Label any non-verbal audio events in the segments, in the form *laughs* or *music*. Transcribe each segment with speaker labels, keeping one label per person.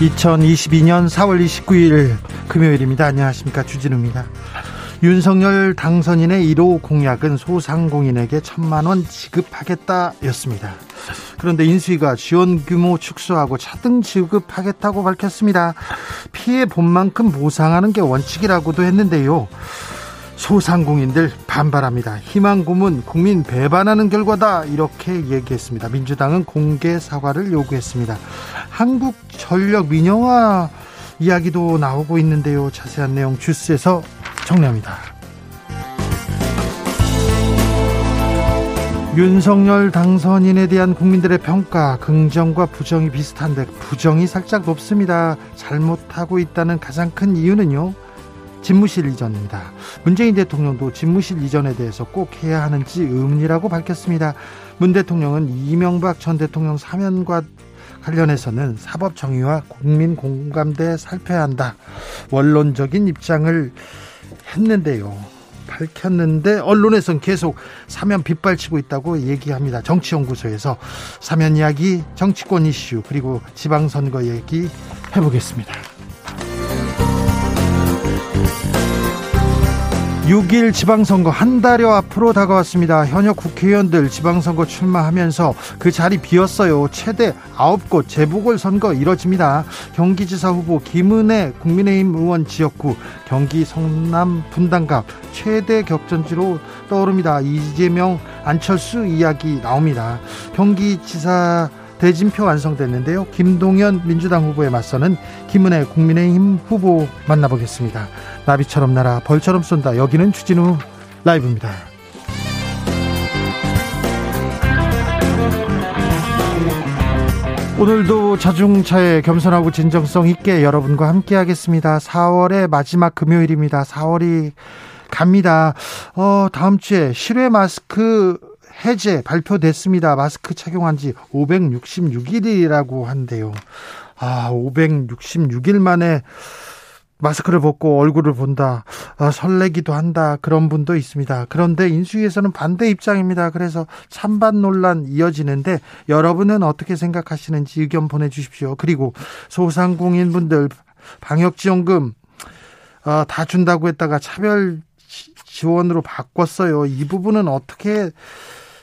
Speaker 1: 2022년 4월 29일 금요일입니다. 안녕하십니까. 주진우입니다. 윤석열 당선인의 1호 공약은 소상공인에게 천만 원 지급하겠다 였습니다. 그런데 인수위가 지원 규모 축소하고 차등 지급하겠다고 밝혔습니다. 피해 본 만큼 보상하는 게 원칙이라고도 했는데요. 소상공인들 반발합니다. 희망 고문 국민 배반하는 결과다 이렇게 얘기했습니다. 민주당은 공개 사과를 요구했습니다. 한국전력 민영화 이야기도 나오고 있는데요. 자세한 내용 주스에서 정리합니다. 윤석열 당선인에 대한 국민들의 평가 긍정과 부정이 비슷한데 부정이 살짝 높습니다. 잘못하고 있다는 가장 큰 이유는요. 집무실 이전입니다. 문재인 대통령도 집무실 이전에 대해서 꼭 해야 하는지 의문이라고 밝혔습니다. 문 대통령은 이명박 전 대통령 사면과 관련해서는 사법 정의와 국민 공감대 살펴야 한다. 원론적인 입장을 했는데요. 밝혔는데 언론에선 계속 사면 빗발치고 있다고 얘기합니다. 정치연구소에서 사면 이야기, 정치권 이슈 그리고 지방선거 얘기 해보겠습니다. 6일 지방선거 한 달여 앞으로 다가왔습니다. 현역 국회의원들 지방선거 출마하면서 그 자리 비었어요. 최대 9곳 재보궐선거 이뤄집니다. 경기지사 후보 김은혜 국민의힘 의원 지역구 경기 성남 분당갑 최대 격전지로 떠오릅니다. 이재명 안철수 이야기 나옵니다. 경기지사 대진표 완성됐는데요. 김동연 민주당 후보에 맞서는 김은혜 국민의힘 후보 만나보겠습니다. 나비처럼 날아 벌처럼 쏜다. 여기는 추진우 라이브입니다. 오늘도 자중차에 겸손하고 진정성 있게 여러분과 함께 하겠습니다. 4월의 마지막 금요일입니다. 4월이 갑니다. 어, 다음 주에 실외 마스크 해제 발표됐습니다. 마스크 착용한 지 566일이라고 한대요. 아, 566일 만에 마스크를 벗고 얼굴을 본다. 아, 설레기도 한다. 그런 분도 있습니다. 그런데 인수위에서는 반대 입장입니다. 그래서 찬반 논란 이어지는데 여러분은 어떻게 생각하시는지 의견 보내주십시오. 그리고 소상공인분들 방역지원금 어, 다 준다고 했다가 차별 지원으로 바꿨어요. 이 부분은 어떻게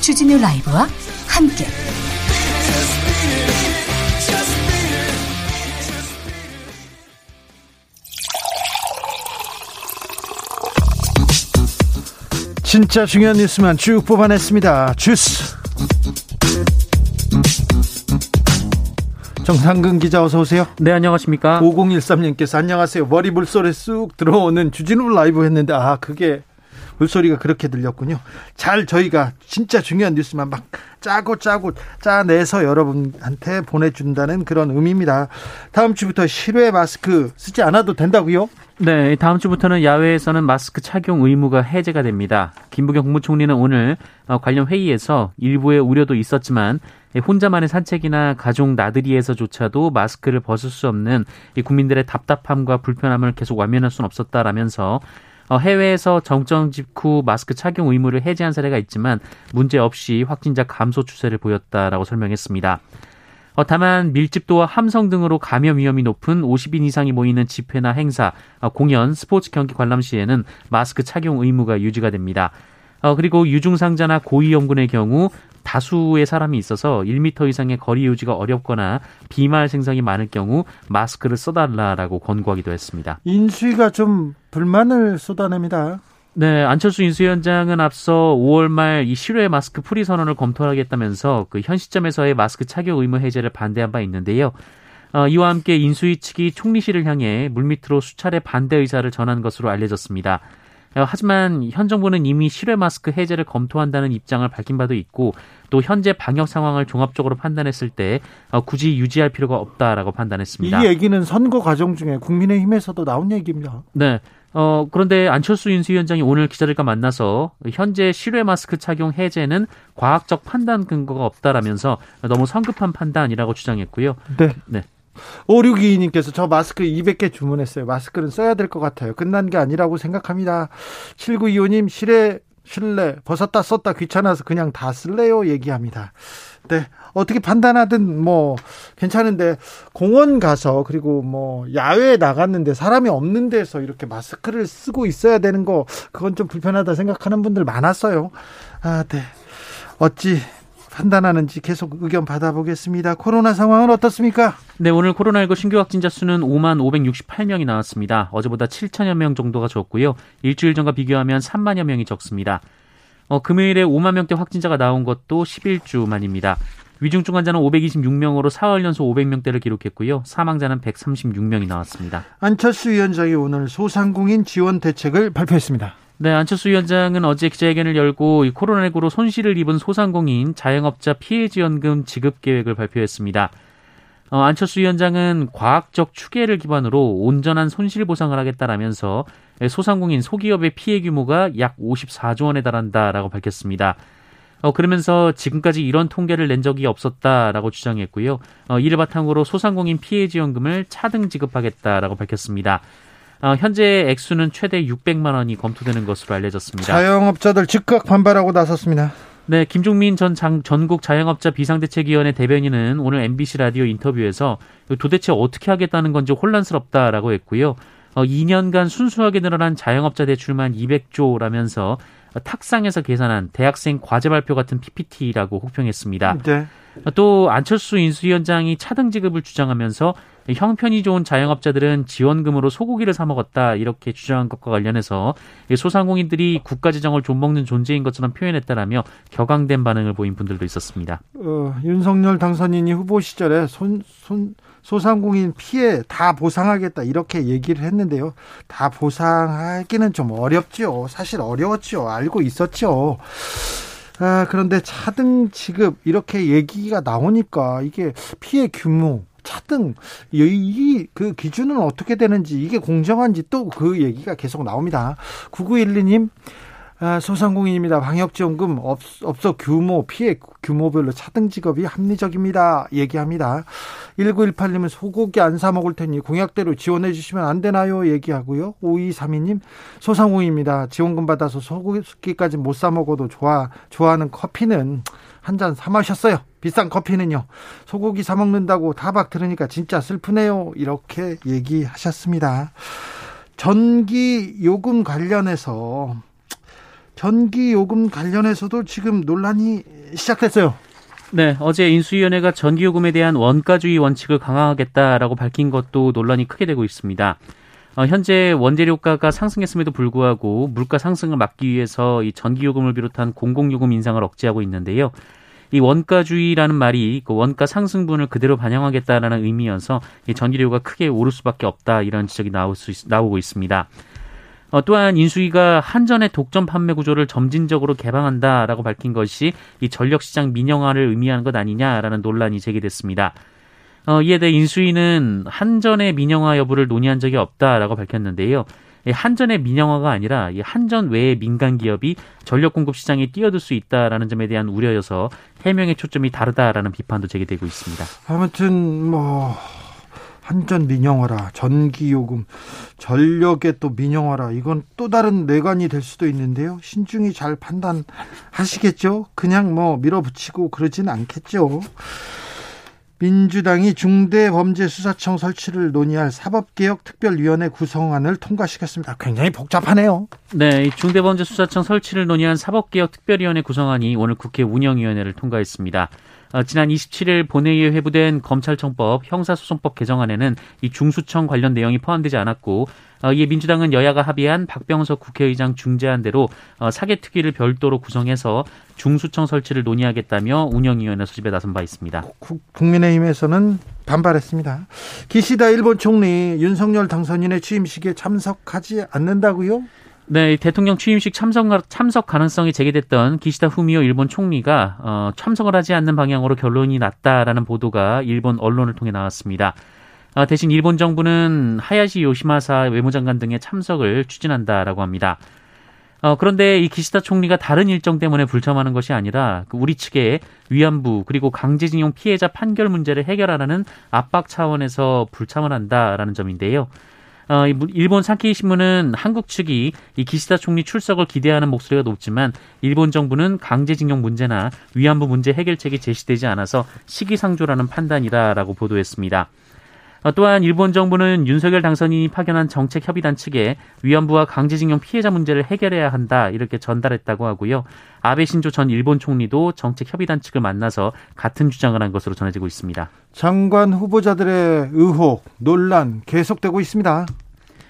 Speaker 2: 주진우 라이브와 함께
Speaker 1: 진짜 중요한 뉴스만 쭉 뽑아냈습니다. 주스. 정상근 기자 어서 오세요.
Speaker 3: 네, 안녕하십니까?
Speaker 1: 5013님께서 안녕하세요. 머리 물소리 쑥 들어오는 주진우 라이브 했는데 아, 그게 물소리가 그렇게 들렸군요. 잘 저희가 진짜 중요한 뉴스만 막 짜고 짜고 짜내서 여러분한테 보내준다는 그런 의미입니다. 다음 주부터 실외 마스크 쓰지 않아도 된다고요?
Speaker 3: 네, 다음 주부터는 야외에서는 마스크 착용 의무가 해제가 됩니다. 김부겸 국무총리는 오늘 어, 관련 회의에서 일부의 우려도 있었지만 혼자만의 산책이나 가족 나들이에서조차도 마스크를 벗을 수 없는 국민들의 답답함과 불편함을 계속 완면할 수는 없었다라면서 어, 해외에서 정정 직후 마스크 착용 의무를 해제한 사례가 있지만 문제 없이 확진자 감소 추세를 보였다라고 설명했습니다. 어, 다만 밀집도와 함성 등으로 감염 위험이 높은 50인 이상이 모이는 집회나 행사, 어, 공연, 스포츠 경기 관람 시에는 마스크 착용 의무가 유지가 됩니다. 어, 그리고 유중상자나 고위험군의 경우 다수의 사람이 있어서 1미터 이상의 거리 유지가 어렵거나 비말 생성이 많을 경우 마스크를 써달라라고 권고하기도 했습니다.
Speaker 1: 인수위가 좀 불만을 쏟아냅니다.
Speaker 3: 네, 안철수 인수위원장은 앞서 5월 말 이 실외 마스크 풀이 선언을 검토하겠다면서 그 현 시점에서의 마스크 착용 의무 해제를 반대한 바 있는데요. 어, 이와 함께 인수위 측이 총리실을 향해 물밑으로 수차례 반대 의사를 전한 것으로 알려졌습니다. 어, 하지만 현 정부는 이미 실외 마스크 해제를 검토한다는 입장을 밝힌 바도 있고 또 현재 방역 상황을 종합적으로 판단했을 때 어, 굳이 유지할 필요가 없다라고 판단했습니다.
Speaker 1: 이 얘기는 선거 과정 중에 국민의힘에서도 나온 얘기입니다.
Speaker 3: 네. 어, 그런데 안철수 인수위원장이 오늘 기자들과 만나서 현재 실외 마스크 착용 해제는 과학적 판단 근거가 없다라면서 너무 성급한 판단이라고 주장했고요.
Speaker 1: 네. 네. 5622님께서 저 마스크 200개 주문했어요. 마스크는 써야 될 것 같아요. 끝난 게 아니라고 생각합니다. 7925님 실내 실내 벗었다 썼다 귀찮아서 그냥 다 쓸래요 얘기합니다. 네. 어떻게 판단하든 뭐 괜찮은데 공원 가서 그리고 뭐 야외에 나갔는데 사람이 없는 데서 이렇게 마스크를 쓰고 있어야 되는 거 그건 좀 불편하다 생각하는 분들 많았어요. 아, 네. 어찌 판단하는지 계속 의견 받아보겠습니다. 코로나 상황은 어떻습니까?
Speaker 3: 네, 오늘 코로나19 신규 확진자 수는 5만 568명이 나왔습니다. 어제보다 7천여 명 정도가 적고요. 일주일 전과 비교하면 3만여 명이 적습니다. 어, 금요일에 5만 명대 확진자가 나온 것도 11주 만입니다. 위중증 환자는 526명으로 4월 연속 500명대를 기록했고요. 사망자는 136명이 나왔습니다.
Speaker 1: 안철수 위원장이 오늘 소상공인 지원 대책을 발표했습니다.
Speaker 3: 네, 안철수 위원장은 어제 기자회견을 열고 코로나19로 손실을 입은 소상공인 자영업자 피해지원금 지급 계획을 발표했습니다. 어, 안철수 위원장은 과학적 추계를 기반으로 온전한 손실 보상을 하겠다라면서 소상공인 소기업의 피해 규모가 약 54조 원에 달한다라고 밝혔습니다. 어, 그러면서 지금까지 이런 통계를 낸 적이 없었다라고 주장했고요. 어, 이를 바탕으로 소상공인 피해 지원금을 차등 지급하겠다라고 밝혔습니다. 어, 현재 액수는 최대 600만 원이 검토되는 것으로 알려졌습니다.
Speaker 1: 자영업자들 즉각 반발하고 나섰습니다.
Speaker 3: 네, 김종민 전 장, 전국 자영업자 비상대책위원회 대변인은 오늘 MBC 라디오 인터뷰에서 도대체 어떻게 하겠다는 건지 혼란스럽다라고 했고요. 어, 2년간 순수하게 늘어난 자영업자 대출만 200조라면서 탁상에서 계산한 대학생 과제 발표 같은 PPT라고 혹평했습니다. 네. 또 안철수 인수위원장이 차등 지급을 주장하면서 형편이 좋은 자영업자들은 지원금으로 소고기를 사 먹었다 이렇게 주장한 것과 관련해서 소상공인들이 국가 재정을 좀 먹는 존재인 것처럼 표현했다라며 격앙된 반응을 보인 분들도 있었습니다.
Speaker 1: 어, 윤석열 당선인이 후보 시절에 손, 손, 소상공인 피해 다 보상하겠다 이렇게 얘기를 했는데요. 다 보상하기는 좀 어렵죠. 사실 어려웠죠. 알고 있었죠. 아, 그런데 차등 지급 이렇게 얘기가 나오니까 이게 피해 규모 차등 이 그 기준은 어떻게 되는지 이게 공정한지 또 그 얘기가 계속 나옵니다. 9912님 아, 소상공인입니다. 방역지원금 업, 업소 규모, 피해 규모별로 차등 지급이 합리적입니다. 얘기합니다. 1918님은 소고기 안 사 먹을 테니 공약대로 지원해 주시면 안 되나요? 얘기하고요. 5232님 소상공인입니다. 지원금 받아서 소고기까지 못 사 먹어도 좋아, 좋아하는 커피는 한 잔 사 마셨어요. 비싼 커피는요. 소고기 사 먹는다고 타박 들으니까 진짜 슬프네요. 이렇게 얘기하셨습니다. 전기 요금 관련해서 전기 요금 관련해서도 지금 논란이 시작됐어요.
Speaker 3: 네, 어제 인수위원회가 전기요금에 대한 원가주의 원칙을 강화하겠다라고 밝힌 것도 논란이 크게 되고 있습니다. 어, 현재 원재료가가 상승했음에도 불구하고 물가 상승을 막기 위해서 이 전기요금을 비롯한 공공요금 인상을 억제하고 있는데요. 이 원가주의라는 말이 그 원가 상승분을 그대로 반영하겠다라는 의미여서 이 전기료가 크게 오를 수밖에 없다 이런 지적이 나올 수 있, 나오고 있습니다. 어, 또한 인수위가 한전의 독점 판매 구조를 점진적으로 개방한다라고 밝힌 것이 이 전력시장 민영화를 의미하는 것 아니냐라는 논란이 제기됐습니다. 어, 이에 대해 인수위는 한전의 민영화 여부를 논의한 적이 없다라고 밝혔는데요. 한전의 민영화가 아니라 한전 외의 민간 기업이 전력 공급 시장에 뛰어들 수 있다라는 점에 대한 우려여서 해명의 초점이 다르다라는 비판도 제기되고 있습니다.
Speaker 1: 아무튼 뭐 한전 민영화라 전기요금 전력에 또 민영화라 이건 또 다른 뇌관이 될 수도 있는데요 신중히 잘 판단하시겠죠 그냥 뭐 밀어붙이고 그러진 않겠죠 민주당이 중대범죄수사청 설치를 논의할 사법개혁특별위원회 구성안을 통과시켰습니다. 굉장히 복잡하네요.
Speaker 3: 네, 중대범죄수사청 설치를 논의한 사법개혁특별위원회 구성안이 오늘 국회 운영위원회를 통과했습니다. 어, 지난 27일 본회의에 회부된 검찰청법 형사소송법 개정안에는 이 중수청 관련 내용이 포함되지 않았고 어, 이에 민주당은 여야가 합의한 박병석 국회의장 중재안대로 어, 사개특위를 별도로 구성해서 중수청 설치를 논의하겠다며 운영위원회 소집에 나선 바 있습니다.
Speaker 1: 국민의힘에서는 반발했습니다. 기시다 일본 총리 윤석열 당선인의 취임식에 참석하지 않는다고요?
Speaker 3: 네, 대통령 취임식 참석, 참석 가능성이 제기됐던 기시다 후미오 일본 총리가 어, 참석을 하지 않는 방향으로 결론이 났다라는 보도가 일본 언론을 통해 나왔습니다. 어, 대신 일본 정부는 하야시 요시마사 외무장관 등의 참석을 추진한다라고 합니다. 어, 그런데 이 기시다 총리가 다른 일정 때문에 불참하는 것이 아니라 그 우리 측의 위안부 그리고 강제징용 피해자 판결 문제를 해결하라는 압박 차원에서 불참을 한다라는 점인데요. 어, 일본 산케이 신문은 한국 측이 이 기시다 총리 출석을 기대하는 목소리가 높지만 일본 정부는 강제징용 문제나 위안부 문제 해결책이 제시되지 않아서 시기상조라는 판단이다라고 보도했습니다. 어, 또한 일본 정부는 윤석열 당선인이 파견한 정책협의단 측에 위안부와 강제징용 피해자 문제를 해결해야 한다 이렇게 전달했다고 하고요. 아베 신조 전 일본 총리도 정책협의단 측을 만나서 같은 주장을 한 것으로 전해지고 있습니다.
Speaker 1: 장관 후보자들의 의혹, 논란 계속되고 있습니다.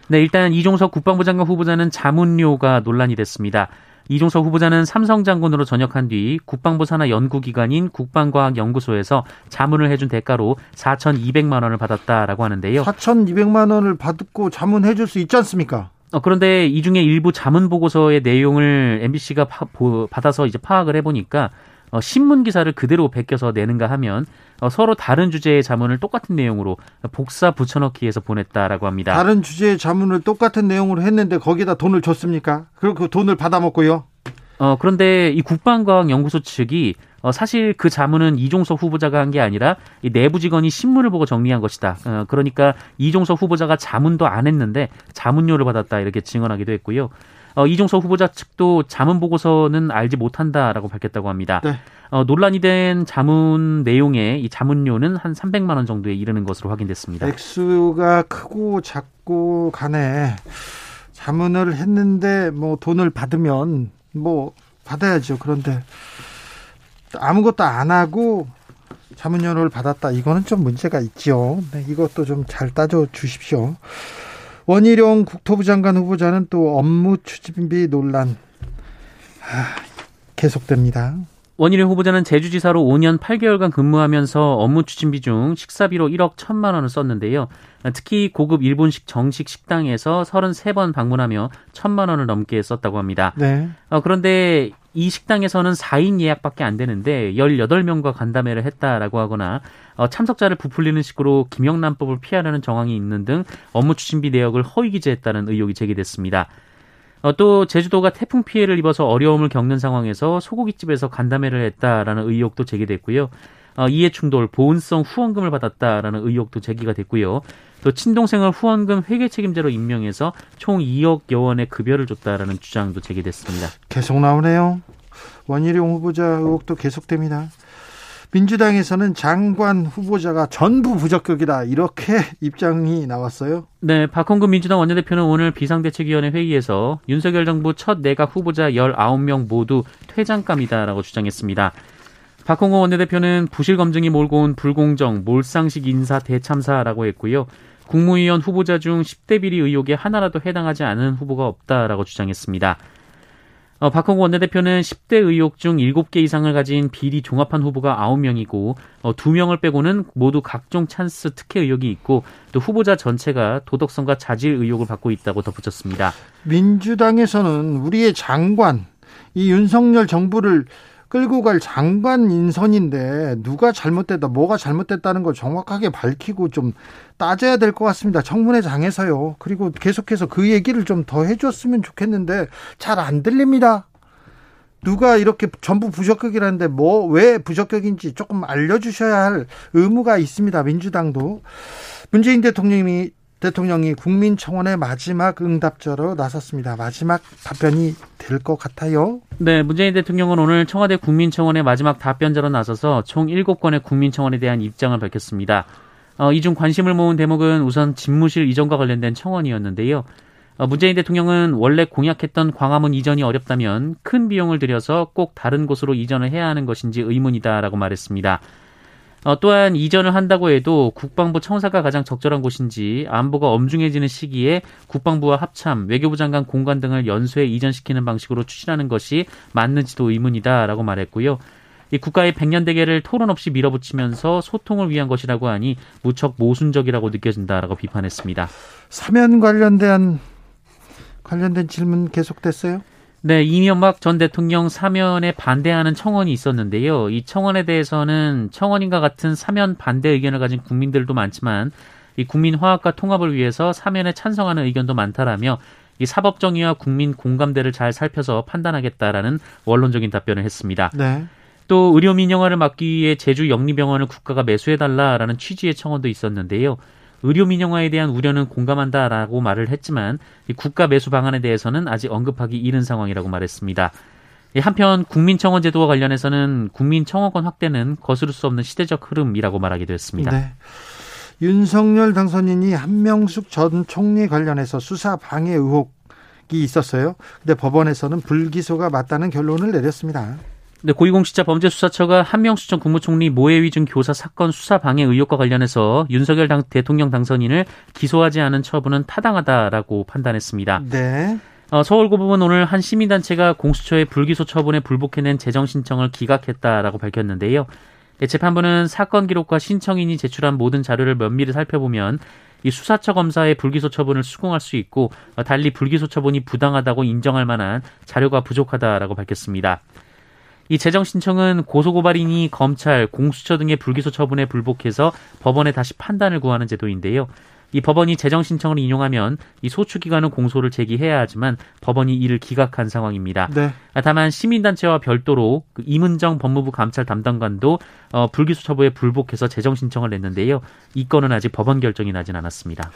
Speaker 3: 네, 일단 이종석 국방부 장관 후보자는 자문료가 논란이 됐습니다. 이종석 후보자는 삼성 장군으로 전역한 뒤 국방부 산하 연구기관인 국방과학연구소에서 자문을 해준 대가로 4,200만 원을 받았다라고 하는데요.
Speaker 1: 4,200만 원을 받고 자문해 줄 수 있지 않습니까?
Speaker 3: 어, 그런데 이 중에 일부 자문 보고서의 내용을 MBC가 파, 보, 받아서 이제 파악을 해보니까 어, 신문 기사를 그대로 베껴서 내는가 하면 어, 서로 다른 주제의 자문을 똑같은 내용으로 복사 붙여넣기해서 보냈다라고 합니다.
Speaker 1: 다른 주제의 자문을 똑같은 내용으로 했는데 거기다 돈을 줬습니까? 그리고 그 돈을 받아먹고요.
Speaker 3: 어, 그런데 이 국방과학연구소 측이 어, 사실 그 자문은 이종석 후보자가 한 게 아니라 이 내부 직원이 신문을 보고 정리한 것이다. 어, 그러니까 이종석 후보자가 자문도 안 했는데 자문료를 받았다 이렇게 증언하기도 했고요. 어, 이종석 후보자 측도 자문 보고서는 알지 못한다라고 밝혔다고 합니다. 네. 어, 논란이 된 자문 내용에 이 자문료는 한 300만 원 정도에 이르는 것으로 확인됐습니다.
Speaker 1: 액수가 크고 작고 간에 자문을 했는데 뭐 돈을 받으면 뭐 받아야죠. 그런데 아무것도 안 하고 자문료를 받았다. 이거는 좀 문제가 있죠. 네, 이것도 좀 잘 따져 주십시오. 원희룡 국토부 장관 후보자는 또 업무 추진비 논란 아, 계속됩니다.
Speaker 3: 원희룡 후보자는 제주지사로 5년 8개월간 근무하면서 업무 추진비 중 식사비로 1억 1천만 원을 썼는데요. 특히 고급 일본식 정식 식당에서 33번 방문하며 1천만 원을 넘게 썼다고 합니다. 네. 어, 그런데 이 식당에서는 4인 예약밖에 안 되는데 18명과 간담회를 했다라고 하거나 어, 참석자를 부풀리는 식으로 김영란법을 피하려는 정황이 있는 등 업무 추진비 내역을 허위 기재했다는 의혹이 제기됐습니다. 어, 또 제주도가 태풍 피해를 입어서 어려움을 겪는 상황에서 소고기집에서 간담회를 했다라는 의혹도 제기됐고요. 어, 이해 충돌, 보은성 후원금을 받았다라는 의혹도 제기가 됐고요. 또 친동생을 후원금 회계 책임자로 임명해서 총 2억여 원의 급여를 줬다라는 주장도 제기됐습니다.
Speaker 1: 계속 나오네요. 원희룡 후보자 의혹도 계속됩니다. 민주당에서는 장관 후보자가 전부 부적격이다 이렇게 *laughs* 입장이 나왔어요.
Speaker 3: 네, 박홍근 민주당 원내대표는 오늘 비상대책위원회 회의에서 윤석열 정부 첫 내각 후보자 19명 모두 퇴장감이다라고 주장했습니다. 박홍근 원내대표는 부실 검증이 몰고 온 불공정, 몰상식 인사 대참사라고 했고요. 국무위원 후보자 중 10대 비리 의혹에 하나라도 해당하지 않은 후보가 없다라고 주장했습니다. 어, 박홍구 원내대표는 10대 의혹 중 7개 이상을 가진 비리 종합한 후보가 9명이고 어, 2명을 빼고는 모두 각종 찬스 특혜 의혹이 있고 또 후보자 전체가 도덕성과 자질 의혹을 받고 있다고 덧붙였습니다.
Speaker 1: 민주당에서는 우리의 장관 이 윤석열 정부를 끌고 갈 장관 인선인데 누가 잘못됐다, 뭐가 잘못됐다는 걸 정확하게 밝히고 좀 따져야 될 것 같습니다. 청문회장에서요. 그리고 계속해서 그 얘기를 좀 더 해줬으면 좋겠는데 잘 안 들립니다. 누가 이렇게 전부 부적격이라는데 뭐 왜 부적격인지 조금 알려주셔야 할 의무가 있습니다. 민주당도 문재인 대통령이 대통령이 국민청원의 마지막 응답자로 나섰습니다. 마지막 답변이 될 것 같아요.
Speaker 3: 네, 문재인 대통령은 오늘 청와대 국민청원의 마지막 답변자로 나서서 총 7건의 국민청원에 대한 입장을 밝혔습니다. 어, 이중 관심을 모은 대목은 우선 집무실 이전과 관련된 청원이었는데요. 어, 문재인 대통령은 원래 공약했던 광화문 이전이 어렵다면 큰 비용을 들여서 꼭 다른 곳으로 이전을 해야 하는 것인지 의문이다라고 말했습니다. 어, 또한 이전을 한다고 해도 국방부 청사가 가장 적절한 곳인지 안보가 엄중해지는 시기에 국방부와 합참, 외교부 장관 공간 등을 연쇄 이전시키는 방식으로 추진하는 것이 맞는지도 의문이다라고 말했고요. 이 국가의 백년 대계를 토론 없이 밀어붙이면서 소통을 위한 것이라고 하니 무척 모순적이라고 느껴진다라고 비판했습니다.
Speaker 1: 사면 관련된 관련된 질문 계속됐어요?
Speaker 3: 네, 이명박 전 대통령 사면에 반대하는 청원이 있었는데요. 이 청원에 대해서는 청원인과 같은 사면 반대 의견을 가진 국민들도 많지만 이 국민 화합과 통합을 위해서 사면에 찬성하는 의견도 많다라며 이 사법 정의와 국민 공감대를 잘 살펴서 판단하겠다라는 원론적인 답변을 했습니다. 네. 또 의료 민영화를 막기 위해 제주 영리병원을 국가가 매수해달라라는 취지의 청원도 있었는데요. 의료 민영화에 대한 우려는 공감한다라고 말을 했지만 국가 매수 방안에 대해서는 아직 언급하기 이른 상황이라고 말했습니다. 한편 국민청원 제도와 관련해서는 국민청원권 확대는 거스를 수 없는 시대적 흐름이라고 말하기도 했습니다. 네.
Speaker 1: 윤석열 당선인이 한명숙 전 총리 관련해서 수사 방해 의혹이 있었어요. 근데 법원에서는 불기소가 맞다는 결론을 내렸습니다.
Speaker 3: 네, 고위공직자 범죄수사처가 한명수 전 국무총리 모해위 중 교사 사건 수사 방해 의혹과 관련해서 윤석열 당, 대통령 당선인을 기소하지 않은 처분은 타당하다라고 판단했습니다. 네. 어, 서울고법은 오늘 한 시민단체가 공수처의 불기소 처분에 불복해낸 재정 신청을 기각했다라고 밝혔는데요. 네, 재판부는 사건 기록과 신청인이 제출한 모든 자료를 면밀히 살펴보면 이 수사처 검사의 불기소 처분을 수긍할 수 있고 어, 달리 불기소 처분이 부당하다고 인정할 만한 자료가 부족하다라고 밝혔습니다. 이 재정 신청은 고소고발인이 검찰, 공수처 등의 불기소 처분에 불복해서 법원에 다시 판단을 구하는 제도인데요. 이 법원이 재정 신청을 인용하면 이 소추 기관은 공소를 제기해야 하지만 법원이 이를 기각한 상황입니다. 네. 다만 시민단체와 별도로 그 이문정 법무부 감찰 담당관도 어, 불기소 처분에 불복해서 재정 신청을 냈는데요. 이 건은 아직 법원 결정이 나진 않았습니다.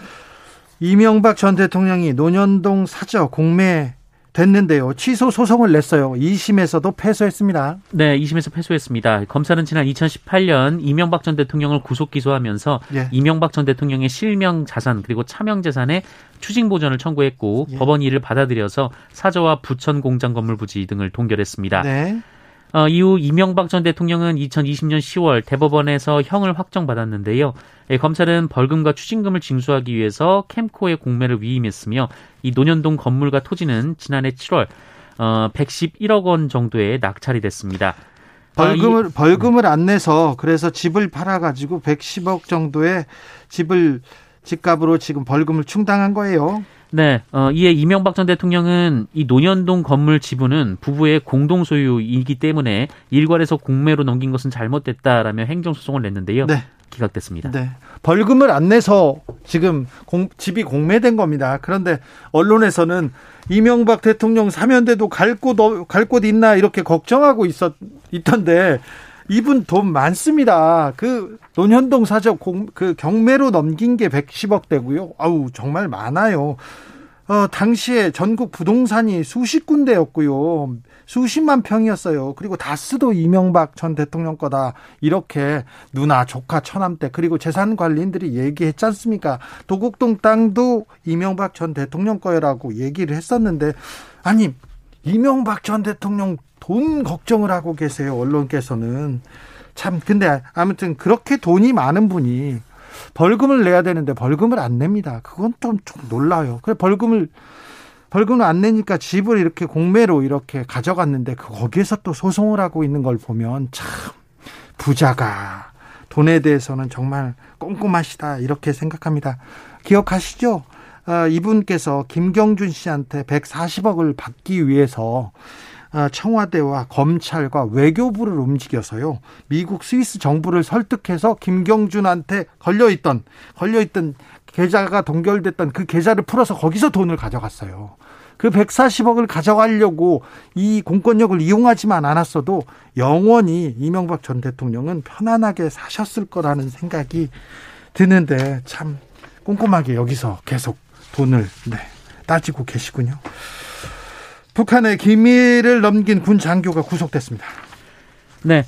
Speaker 1: 이명박 전 대통령이 노년동 사저 공매 됐는데요. 취소 소송을 냈어요. 2심에서도 패소했습니다.
Speaker 3: 네, 2심에서 패소했습니다. 검사는 지난 2018년 이명박 전 대통령을 구속 기소하면서 예. 이명박 전 대통령의 실명 자산 그리고 차명 재산의 추징 보전을 청구했고 예. 법원이 이를 받아들여서 사저와 부천 공장 건물 부지 등을 동결했습니다. 네. 어, 이후 이명박 전 대통령은 2020년 10월 대법원에서 형을 확정받았는데요. 예, 검찰은 벌금과 추징금을 징수하기 위해서 캠코의 공매를 위임했으며 이 논현동 건물과 토지는 지난해 7월 어, 111억 원 정도의 낙찰이 됐습니다.
Speaker 1: 벌금을 아, 이, 벌금을 안 내서 그래서 집을 팔아 가지고 110억 정도의 집을 집값으로 지금 벌금을 충당한 거예요.
Speaker 3: 네, 어, 이에 이명박 전 대통령은 이 논현동 건물 지분은 부부의 공동 소유이기 때문에 일괄해서 공매로 넘긴 것은 잘못됐다라며 행정소송을 냈는데요. 네. 기각됐습니다. 네.
Speaker 1: 벌금을 안 내서 지금 공, 집이 공매된 겁니다. 그런데 언론에서는 이명박 대통령 사면대도 갈 곳, 갈곳 있나 이렇게 걱정하고 있었, 있던데 이분 돈 많습니다. 그 논현동 사적 공, 그 경매로 넘긴 게 110억 대고요. 아우 정말 많아요. 어, 당시에 전국 부동산이 수십 군데였고요. 수십만 평이었어요. 그리고 다스도 이명박 전 대통령 거다. 이렇게 누나, 조카, 처남 때 그리고 재산 관리인들이 얘기했지 않습니까? 도곡동 땅도 이명박 전 대통령 거라고 얘기를 했었는데 아니 이명박 전 대통령 돈 걱정을 하고 계세요. 언론께서는. 참, 근데 아무튼 그렇게 돈이 많은 분이 벌금을 내야 되는데 벌금을 안 냅니다. 그건 좀, 좀 놀라요. 그래, 벌금을, 벌금을 안 내니까 집을 이렇게 공매로 이렇게 가져갔는데 그 거기에서 또 소송을 하고 있는 걸 보면 참 부자가 돈에 대해서는 정말 꼼꼼하시다 이렇게 생각합니다. 기억하시죠? 아, 이분께서 김경준 씨한테 140억을 받기 위해서 아, 청와대와 검찰과 외교부를 움직여서요. 미국 스위스 정부를 설득해서 김경준한테 걸려있던 걸려있던 계좌가 동결됐던 그 계좌를 풀어서 거기서 돈을 가져갔어요. 그 140억을 가져가려고 이 공권력을 이용하지만 않았어도 영원히 이명박 전 대통령은 편안하게 사셨을 거라는 생각이 드는데 참 꼼꼼하게 여기서 계속 돈을 네, 따지고 계시군요. 북한의 기밀을 넘긴 군 장교가 구속됐습니다.
Speaker 3: 네.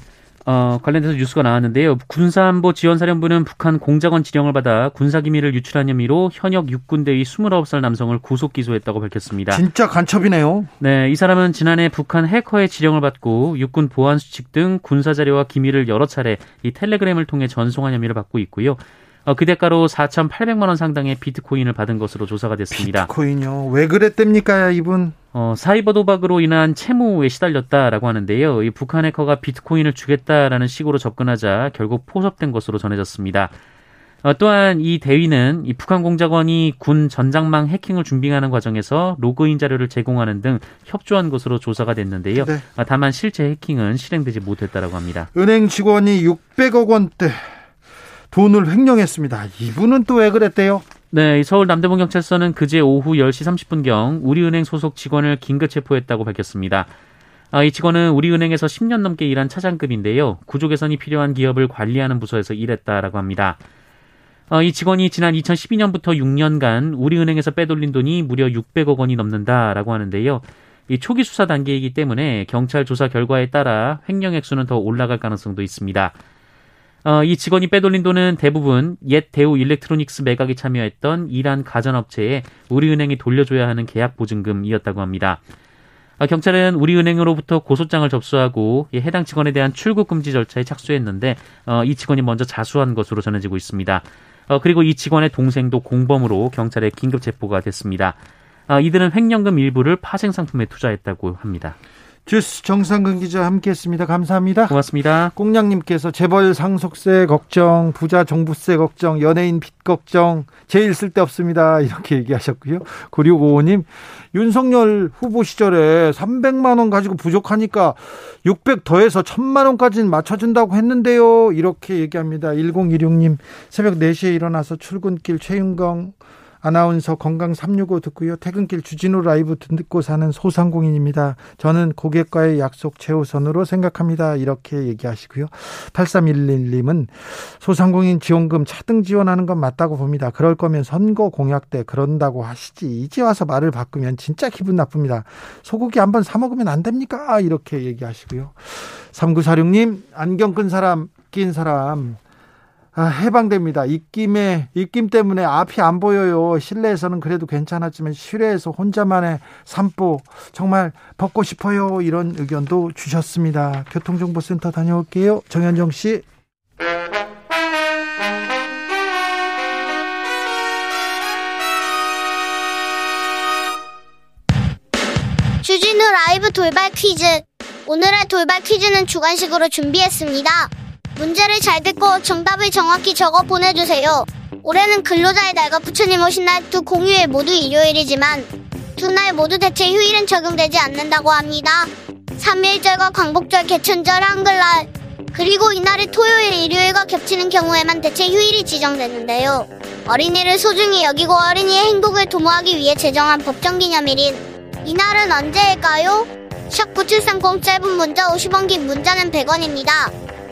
Speaker 3: 어, 관련돼서 뉴스가 나왔는데요. 군사안보 지원사령부는 북한 공작원 지령을 받아 군사기밀을 유출한 혐의로 현역 육군대의 29살 남성을 구속 기소했다고 밝혔습니다.
Speaker 1: 진짜 간첩이네요.
Speaker 3: 네, 이 사람은 지난해 북한 해커의 지령을 받고 육군 보안 수칙 등 군사 자료와 기밀을 여러 차례 이 텔레그램을 통해 전송한 혐의를 받고 있고요. 어, 그 대가로 4,800만 원 상당의 비트코인을 받은 것으로 조사가 됐습니다.
Speaker 1: 비트코인요? 왜 그랬답니까, 이분?
Speaker 3: 어, 사이버 도박으로 인한 채무에 시달렸다라고 하는데요. 이 북한 해커가 비트코인을 주겠다라는 식으로 접근하자 결국 포섭된 것으로 전해졌습니다. 어, 또한 이 대위는 이 북한 공작원이 군 전장망 해킹을 준비하는 과정에서 로그인 자료를 제공하는 등 협조한 것으로 조사가 됐는데요. 네. 어, 다만 실제 해킹은 실행되지 못했다라고 합니다.
Speaker 1: 은행 직원이 600억 원대 돈을 횡령했습니다. 이분은 또 왜 그랬대요?
Speaker 3: 네, 서울 남대문 경찰서는 그제 오후 10시 30분경 우리은행 소속 직원을 긴급 체포했다고 밝혔습니다. 아, 이 직원은 우리은행에서 10년 넘게 일한 차장급인데요. 구조 개선이 필요한 기업을 관리하는 부서에서 일했다라고 합니다. 어, 이 직원이 지난 2012년부터 6년간 우리은행에서 빼돌린 돈이 무려 600억 원이 넘는다라고 하는데요. 이 초기 수사 단계이기 때문에 경찰 조사 결과에 따라 횡령 액수는 더 올라갈 가능성도 있습니다. 어, 이 직원이 빼돌린 돈은 대부분 옛 대우 일렉트로닉스 매각에 참여했던 이란 가전업체에 우리은행이 돌려줘야 하는 계약 보증금이었다고 합니다. 어, 경찰은 우리은행으로부터 고소장을 접수하고 해당 직원에 대한 출국 금지 절차에 착수했는데 어, 이 직원이 먼저 자수한 것으로 전해지고 있습니다. 어, 그리고 이 직원의 동생도 공범으로 경찰에 긴급 체포가 됐습니다. 어, 이들은 횡령금 일부를 파생 상품에 투자했다고 합니다.
Speaker 1: 주스 정상근 기자 함께했습니다. 감사합니다.
Speaker 3: 고맙습니다.
Speaker 1: 꽁냥님께서 재벌 상속세 걱정, 부자 종부세 걱정, 연예인 빚 걱정 제일 쓸데없습니다. 이렇게 얘기하셨고요. 9655님 윤석열 후보 시절에 300만 원 가지고 부족하니까 600 더해서 1000만 원까지는 맞춰준다고 했는데요. 이렇게 얘기합니다. 1016님 새벽 4시에 일어나서 출근길 최윤경 아나운서 건강 365 듣고요. 퇴근길 주진우 라이브 듣고 사는 소상공인입니다. 저는 고객과의 약속 최우선으로 생각합니다. 이렇게 얘기하시고요. 8311님은 소상공인 지원금 차등 지원하는 건 맞다고 봅니다. 그럴 거면 선거 공약 때 그런다고 하시지. 이제 와서 말을 바꾸면 진짜 기분 나쁩니다. 소고기 한번 사 먹으면 안 됩니까? 이렇게 얘기하시고요. 3946님 안경 끈 사람 낀 사람 아, 해방됩니다. 입김에 입김 때문에 앞이 안 보여요. 실내에서는 그래도 괜찮았지만 실외에서 혼자만의 산보 정말 벗고 싶어요. 이런 의견도 주셨습니다. 교통정보센터 다녀올게요. 정현정 씨.
Speaker 4: 주진우 라이브 돌발 퀴즈. 오늘의 돌발 퀴즈는 주관식으로 준비했습니다. 문제를 잘 듣고 정답을 정확히 적어 보내주세요. 올해는 근로자의 날과 부처님 오신 날 두 공휴일 모두 일요일이지만 두 날 모두 대체 휴일은 적용되지 않는다고 합니다. 3일절과 광복절, 개천절, 한글날 그리고 이날이 토요일, 일요일과 겹치는 경우에만 대체 휴일이 지정되는데요. 어린이를 소중히 여기고 어린이의 행복을 도모하기 위해 제정한 법정기념일인 이날은 언제일까요? 샵 9730 짧은 문자 50원 긴 문자는 100원입니다.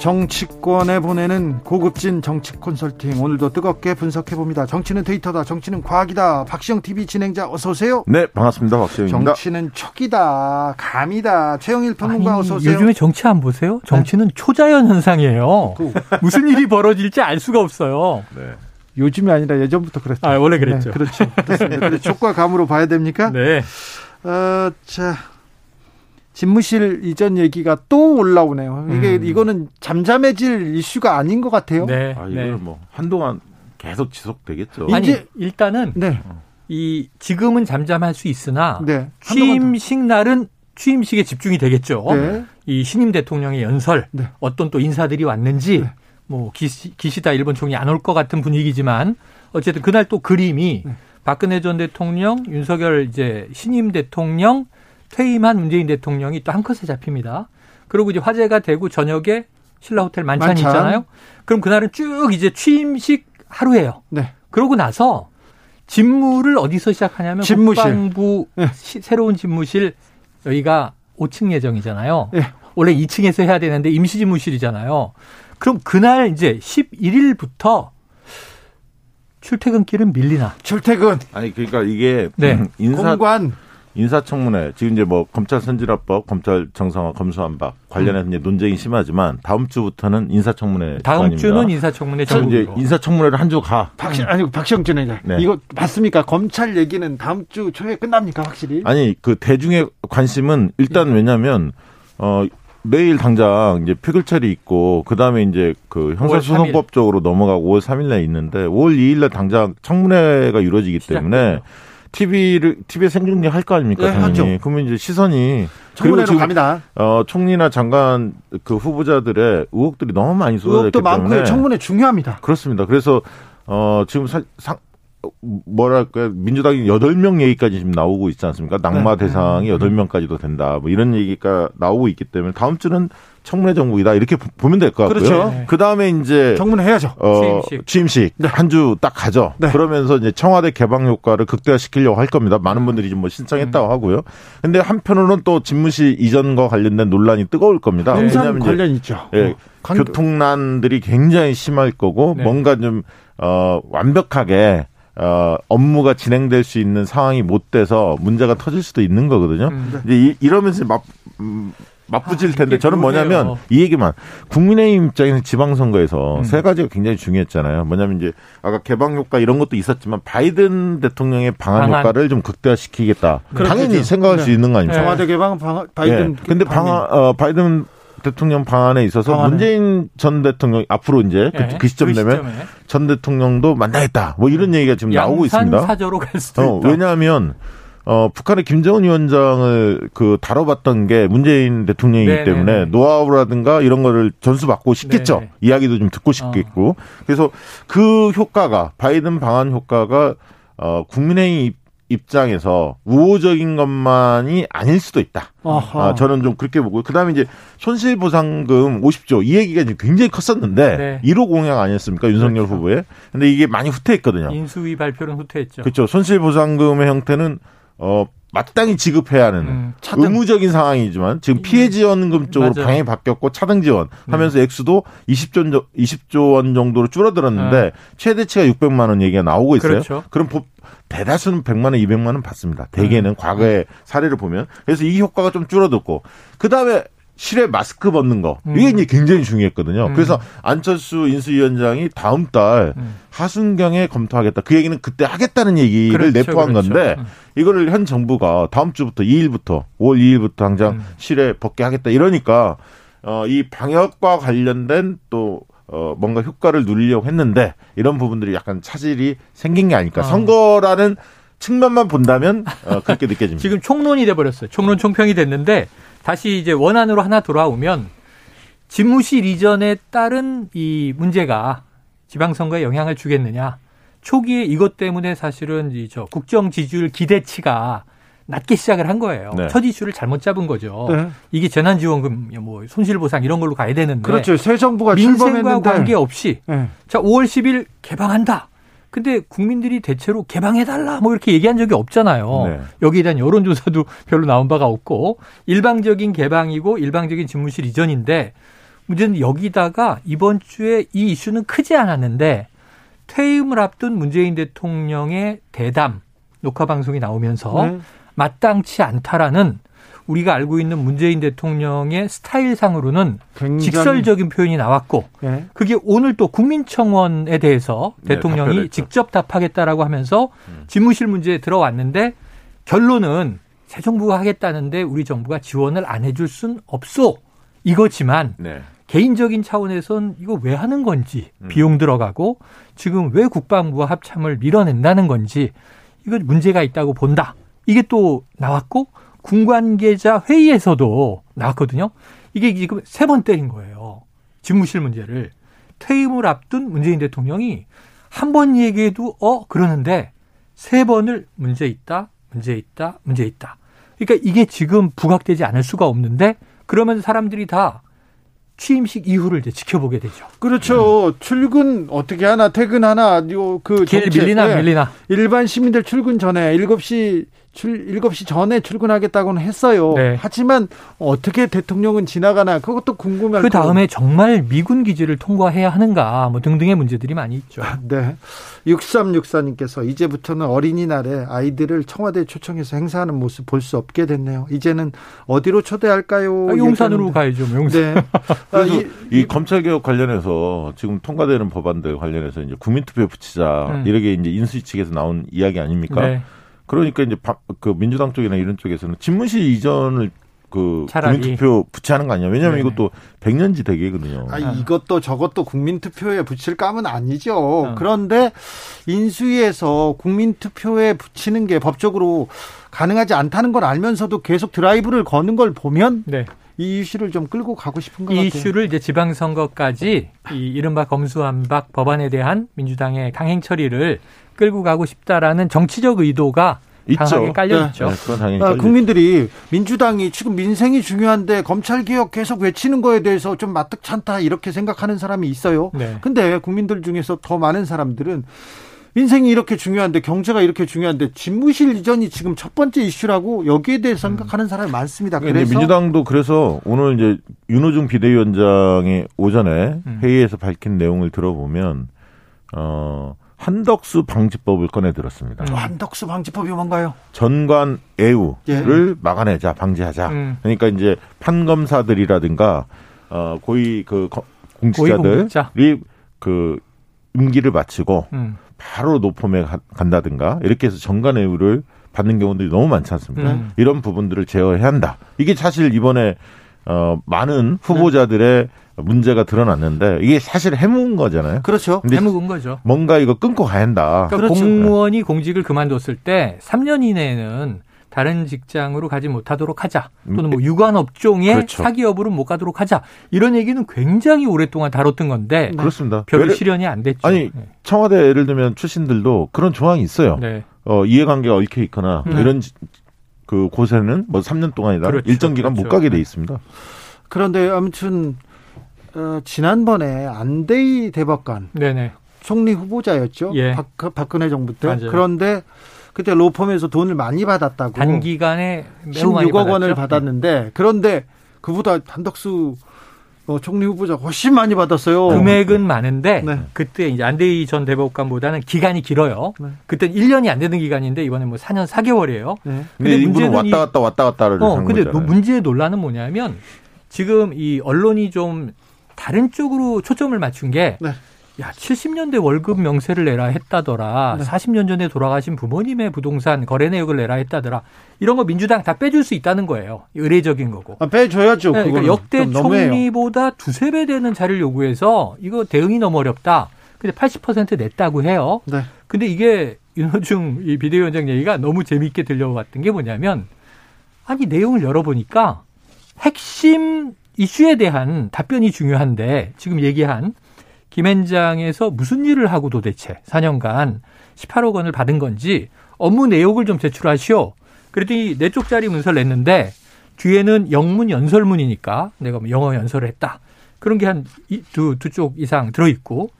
Speaker 1: 정치권에 보내는 고급진 정치 컨설팅 오늘도 뜨겁게 분석해 봅니다. 정치는 데이터다. 정치는 과학이다. 박시영 TV 진행자 어서 오세요.
Speaker 5: 네, 반갑습니다. 박시영입니다.
Speaker 1: 정치는 촉이다. 감이다. 최영일 평론가 어서 오세요.
Speaker 6: 요즘에 정치 안 보세요? 정치는 네? 초자연 현상이에요. 그 *laughs* 무슨 일이 벌어질지 알 수가 없어요. 네.
Speaker 1: 요즘이 아니라 예전부터 그랬죠.
Speaker 6: 아, 원래 그랬죠.
Speaker 1: 네, 그렇죠. 그렇습니다. *laughs* 촉과 감으로 봐야 됩니까?
Speaker 6: 네.
Speaker 1: 어, 자, 집무실 이전 얘기가 또 올라오네요. 이게 음. 이거는 잠잠해질 이슈가 아닌 것 같아요.
Speaker 5: 네. 아, 이거 네. 뭐 한동안 계속 지속되겠죠.
Speaker 6: 아니 일단은 네. 이 지금은 잠잠할 수 있으나 네. 취임식 날은 취임식에 집중이 되겠죠. 네. 이 신임 대통령의 연설 네. 어떤 또 인사들이 왔는지 네. 뭐 기시, 기시다 일본 총리 안 올 것 같은 분위기지만 어쨌든 그날 또 그림이 박근혜 전 대통령, 윤석열 이제 신임 대통령, 퇴임한 문재인 대통령이 또 한 컷에 잡힙니다. 그리고 이제 화제가 되고 저녁에 신라 호텔 만찬이 만찬. 있잖아요. 그럼 그날은 쭉 이제 취임식 하루예요. 네. 그러고 나서 집무를 어디서 시작하냐면 집무실. 국방부 네. 시, 새로운 집무실 여기가 5층 예정이잖아요. 네. 원래 2층에서 해야 되는데 임시 집무실이잖아요. 그럼 그날 이제 11일부터 출퇴근길은 밀리나?
Speaker 1: 출퇴근.
Speaker 5: 아니 그러니까 이게 네. 인사 공관 인사청문회 지금 이제 뭐 검찰 선진화법, 검찰 정상화 검수한박 관련해서 음. 이제 논쟁이 심하지만 다음 주부터는 인사청문회
Speaker 6: 다음 기관입니다. 주는 인사청문회
Speaker 5: 저 이제 인사청문회를 한 주 가.
Speaker 1: 박시 아니 박시영 네. 이거 맞습니까? 검찰 얘기는 다음 주 초에 끝납니까 확실히?
Speaker 5: 아니 그 대중의 관심은 일단 예. 왜냐하면 어 내일 당장 이제 표결철이 있고 그다음에 이제 그 형사소송법 쪽으로 넘어가고 5월 3일 날 있는데 5월 2일 날 당장 청문회가 이루어지기 때문에 TV를 TV에 생중계 할 거 아닙니까? 네, 당연히. 하죠. 그러면 이제 시선이
Speaker 1: 그리고 지금 갑니다.
Speaker 5: 어, 총리나 장관 그 후보자들의 의혹들이 너무 많이 쏟아졌기 때문에 많고요.
Speaker 1: 청문회 중요합니다.
Speaker 5: 그렇습니다. 그래서 어, 지금 사, 상, 뭐랄까 민주당이 여덟 명 얘기까지 지금 나오고 있지 않습니까? 낙마 네. 대상이 음. 여덟 명까지도 된다. 뭐 이런 얘기가 나오고 있기 때문에 다음 주는 청문회 정국이다 이렇게 보면 될 것 같고요. 그렇죠. 네. 그 다음에 이제
Speaker 1: 청문회 해야죠.
Speaker 5: 어, 취임식, 취임식 네. 한주 딱 가죠. 네. 그러면서 이제 청와대 개방 효과를 극대화시키려고 할 겁니다. 많은 분들이 지금 뭐 신청했다고 음. 하고요. 근데 한편으로는 또 집무실 이전과 관련된 논란이 뜨거울 겁니다.
Speaker 1: 항상 관련 있죠.
Speaker 5: 예, 어. 교통난들이 굉장히 심할 거고 네. 뭔가 좀 어, 완벽하게 어, 업무가 진행될 수 있는 상황이 못 돼서 문제가 터질 수도 있는 거거든요. 음. 이제 이, 이러면서 막 음, 맞붙일 아, 텐데 저는 뭐냐면 이 얘기만 국민의힘 입장에서 지방선거에서 음. 세 가지가 굉장히 중요했잖아요. 뭐냐면 이제 아까 개방 효과 이런 것도 있었지만 바이든 대통령의 방한, 방한. 효과를 좀 극대화시키겠다. 그렇겠죠. 당연히 생각할 네. 수 있는 거 아닙니까?
Speaker 1: 청와대 개방 방 바이든
Speaker 5: 네. 근데 방한 어, 바이든 대통령 방안에 있어서 방안에. 문재인 전 대통령 앞으로 이제 그, 네. 그 시점 그 되면 전 대통령도 만나겠다. 뭐 이런 얘기가 지금 나오고 있습니다.
Speaker 6: 사저로 갈 수도 어,
Speaker 5: 있다. 왜냐하면 어, 북한의 김정은 위원장을 그 다뤄봤던 게 문재인 대통령이기 네네네. 때문에 네, 네. 노하우라든가 이런 거를 전수받고 싶겠죠. 네네. 이야기도 좀 듣고 싶겠고. 어. 그래서 그 효과가 바이든 방한 효과가 어, 국민의힘 입장에서 우호적인 것만이 아닐 수도 있다. 아, 저는 좀 그렇게 보고 그다음에 이제 손실보상금 50조 이 얘기가 지금 굉장히 컸었는데 네. 1호 공약 아니었습니까 윤석열 그렇죠. 후보의? 근데 이게 많이 후퇴했거든요.
Speaker 6: 인수위 발표는 후퇴했죠.
Speaker 5: 그렇죠. 손실보상금의 형태는 어 마땅히 지급해야 하는 음, 의무적인 상황이지만 지금 피해 지원금 쪽으로 맞아요. 방향이 바뀌었고 차등 지원 하면서 음. 액수도 20조 20조 원 정도로 줄어들었는데 네. 최대치가 600만 원 얘기가 나오고 있어요. 그렇죠. 그럼 대다수는 100만 원, 200만 원 받습니다. 대개는 음. 과거의 사례를 보면 그래서 이 효과가 좀 줄어들고 그다음에 실외 마스크 벗는 거 이게 음. 이제 굉장히 중요했거든요. 음. 그래서 안철수 인수위원장이 다음 달 음. 하순경에 검토하겠다. 그 얘기는 그때 하겠다는 얘기를 그렇죠, 내포한 그렇죠. 건데 음. 이거를 현 정부가 다음 주부터 2일부터 5월 2일부터 당장 음. 실외 벗게 하겠다 이러니까 어, 이 방역과 관련된 또 어, 뭔가 효과를 누리려고 했는데 이런 부분들이 약간 차질이 생긴 게 아닐까. 어. 선거라는 측면만 본다면 어, 그렇게 느껴집니다. *laughs*
Speaker 6: 지금 총론이 돼버렸어요. 총론 총평이 됐는데 다시 이제 원안으로 하나 돌아오면 집무실 이전에 따른 이 문제가 지방선거에 영향을 주겠느냐. 초기에 이것 때문에 사실은 이저 국정 지지율 기대치가 낮게 시작을 한 거예요. 네. 첫 이슈를 잘못 잡은 거죠. 네. 이게 재난지원금, 뭐 손실보상 이런 걸로 가야 되는데.
Speaker 1: 그렇죠. 새 정부가
Speaker 6: 민생과 관계 없이 네. 자 5월 10일 개방한다. 근데 국민들이 대체로 개방해달라 뭐 이렇게 얘기한 적이 없잖아요. 네. 여기에 대한 여론조사도 *laughs* 별로 나온 바가 없고 일방적인 개방이고 일방적인 집무실 이전인데 문제는 여기다가 이번 주에 이 이슈는 크지 않았는데 퇴임을 앞둔 문재인 대통령의 대담 녹화 방송이 나오면서 네. 마땅치 않다라는 우리가 알고 있는 문재인 대통령의 스타일상으로는 직설적인 표현이 나왔고 네. 그게 오늘 또 국민청원에 대해서 네, 대통령이 직접 답하겠다라고 하면서 음. 집무실 문제에 들어왔는데 결론은 새 정부가 하겠다는데 우리 정부가 지원을 안 해줄 순 없소 이거지만 네. 개인적인 차원에선 이거 왜 하는 건지 음. 비용 들어가고 지금 왜 국방부와 합참을 밀어낸다는 건지 이거 문제가 있다고 본다. 이게 또 나왔고 군 관계자 회의에서도 나왔거든요. 이게 지금 세 번 때린 거예요. 집무실 문제를. 퇴임을 앞둔 문재인 대통령이 한 번 얘기해도 어 그러는데 세 번을 문제 있다, 문제 있다, 문제 있다. 그러니까 이게 지금 부각되지 않을 수가 없는데 그러면 사람들이 다 취임식 이후를 이제 지켜보게 되죠.
Speaker 1: 그렇죠. 음. 출근 어떻게 하나 퇴근 하나
Speaker 6: 그길 밀리나 네. 밀리나
Speaker 1: 일반 시민들 출근 전에 7시 출 7시 전에 출근하겠다고는 했어요. 네. 하지만 어떻게 대통령은 지나가나 그것도 궁금할
Speaker 6: 그 다음에 정말 미군 기지를 통과해야 하는가 뭐 등등의 문제들이 많이 있죠. *laughs*
Speaker 1: 네. 6364님께서 이제부터는 어린이날에 아이들을 청와대에 초청해서 행사하는 모습 볼 수 없게 됐네요. 이제는 어디로 초대할까요?
Speaker 6: 아, 용산으로 가야죠. 뭐 용산. 네. *laughs*
Speaker 5: 아, 이, 이, 검찰 개혁 관련해서 지금 통과되는 법안들 관련해서 이제 국민투표 붙이자 음. 이렇게 이제 인수위 측에서 나온 이야기 아닙니까? 네. 그러니까 이제 그 민주당 쪽이나 이런 쪽에서는 집무실 이전을 그 국민투표 붙이하는 거 아니야? 왜냐하면 네. 이것도 백년지 대계거든요.
Speaker 1: 아, 이것도 저것도 국민투표에 붙일 감은 아니죠. 어. 그런데 인수위에서 국민투표에 붙이는 게 법적으로 가능하지 않다는 걸 알면서도 계속 드라이브를 거는 걸 보면 네. 이 이슈를 좀 끌고 가고 싶은
Speaker 6: 것이
Speaker 1: 같아요.
Speaker 6: 이슈를 이제 지방선거까지 이 이른바 검수한박 법안에 대한 민주당의 강행 처리를 끌고 가고 싶다라는 정치적 의도가 강하게 깔려 있죠. 네. 네,
Speaker 1: 그건 당연히 아, 국민들이 민주당이 지금 민생이 중요한데 검찰 개혁 계속 외치는 거에 대해서 좀 마뜩찮다 이렇게 생각하는 사람이 있어요. 네. 근데 국민들 중에서 더 많은 사람들은 민생이 이렇게 중요한데 경제가 이렇게 중요한데 집무실 이전이 지금 첫 번째 이슈라고 여기에 대해 생각하는 사람이 많습니다.
Speaker 5: 그래서 민주당도 그래서 오늘 이제 윤호중 비대위원장이 오전에 음. 회의에서 밝힌 내용을 들어보면 어 한덕수 방지법을 꺼내 들었습니다.
Speaker 1: 음. 한덕수 방지법이 뭔가요?
Speaker 5: 전관 애우를 예. 막아내자, 방지하자. 음. 그러니까 이제 판검사들이라든가 어 고위 그 공직자들이 그 임기를 마치고 음. 바로 노폼에 간다든가 이렇게 해서 전관 애우를 받는 경우들이 너무 많지 않습니까? 음. 이런 부분들을 제어해야 한다. 이게 사실 이번에 어 많은 후보자들의 네. 문제가 드러났는데 이게 사실 해묵은 거잖아요.
Speaker 1: 그렇죠.
Speaker 6: 해묵은 거죠.
Speaker 5: 뭔가 이거 끊고 가야 한다.
Speaker 6: 그러니까 그렇죠. 공무원이 공직을 그만뒀을 때 3년 이내에는 다른 직장으로 가지 못하도록 하자. 또는 뭐 음, 유관 업종에 그렇죠. 사기 여부를 못 가도록 하자. 이런 얘기는 굉장히 오랫동안 다뤘던 건데
Speaker 5: 네. 그렇습니다.
Speaker 6: 별 예를, 실현이 안 됐죠.
Speaker 5: 아니 네. 청와대 예를 들면 출신들도 그런 조항이 있어요. 네. 어, 이해관계가 얽혀 있거나 네. 이런 그 곳에는 뭐 3년 동안이다 그렇죠. 일정 기간 그렇죠. 못 가게 돼 네. 있습니다.
Speaker 1: 그런데 아무튼 어, 지난번에 안대희 대법관 네네. 총리 후보자였죠. 예. 박, 박근혜 정부 때. 맞아요. 그런데 그때 로펌에서 돈을 많이 받았다고.
Speaker 6: 단기간에
Speaker 1: 매우 16억 원을 받았는데 네. 그런데 그보다 한덕수 어, 총리 후보자 훨씬 많이 받았어요.
Speaker 6: 금액은 많은데 네. 그때 이제 안대희 전 대법관보다는 기간이 길어요. 네. 그때 1년이 안 되는 기간인데 이번에 뭐 4년 4개월이에요.
Speaker 5: 네. 근데 문제는 왔다 갔다 왔다 갔다를
Speaker 6: 어, 근데 거잖아요. 문제의 논란은 뭐냐면 지금 이 언론이 좀 다른 쪽으로 초점을 맞춘 게 네. 야, 70년대 월급 명세를 내라 했다더라. 네. 40년 전에 돌아가신 부모님의 부동산 거래 내역을 내라 했다더라. 이런 거 민주당 다 빼줄 수 있다는 거예요. 의례적인 거고.
Speaker 1: 아, 빼줘야죠.
Speaker 6: 네, 그러니까 역대 총리보다 두세 배 되는 자를 요구해서 이거 대응이 너무 어렵다. 근데 80% 냈다고 해요. 네. 근데 이게 윤호중 이 비대위원장 얘기가 너무 재미있게 들려왔던 게 뭐냐면 아니 내용을 열어보니까 핵심 이슈에 대한 답변이 중요한데 지금 얘기한 김앤장에서 무슨 일을 하고 도대체 4년간 18억 원을 받은 건지 업무 내역을 좀 제출하시오. 그랬더니 네 쪽짜리 문서를 냈는데 뒤에는 영문 연설문이니까 내가 뭐 영어 연설을 했다. 그런 게 한 두 두 쪽 이상 들어 있고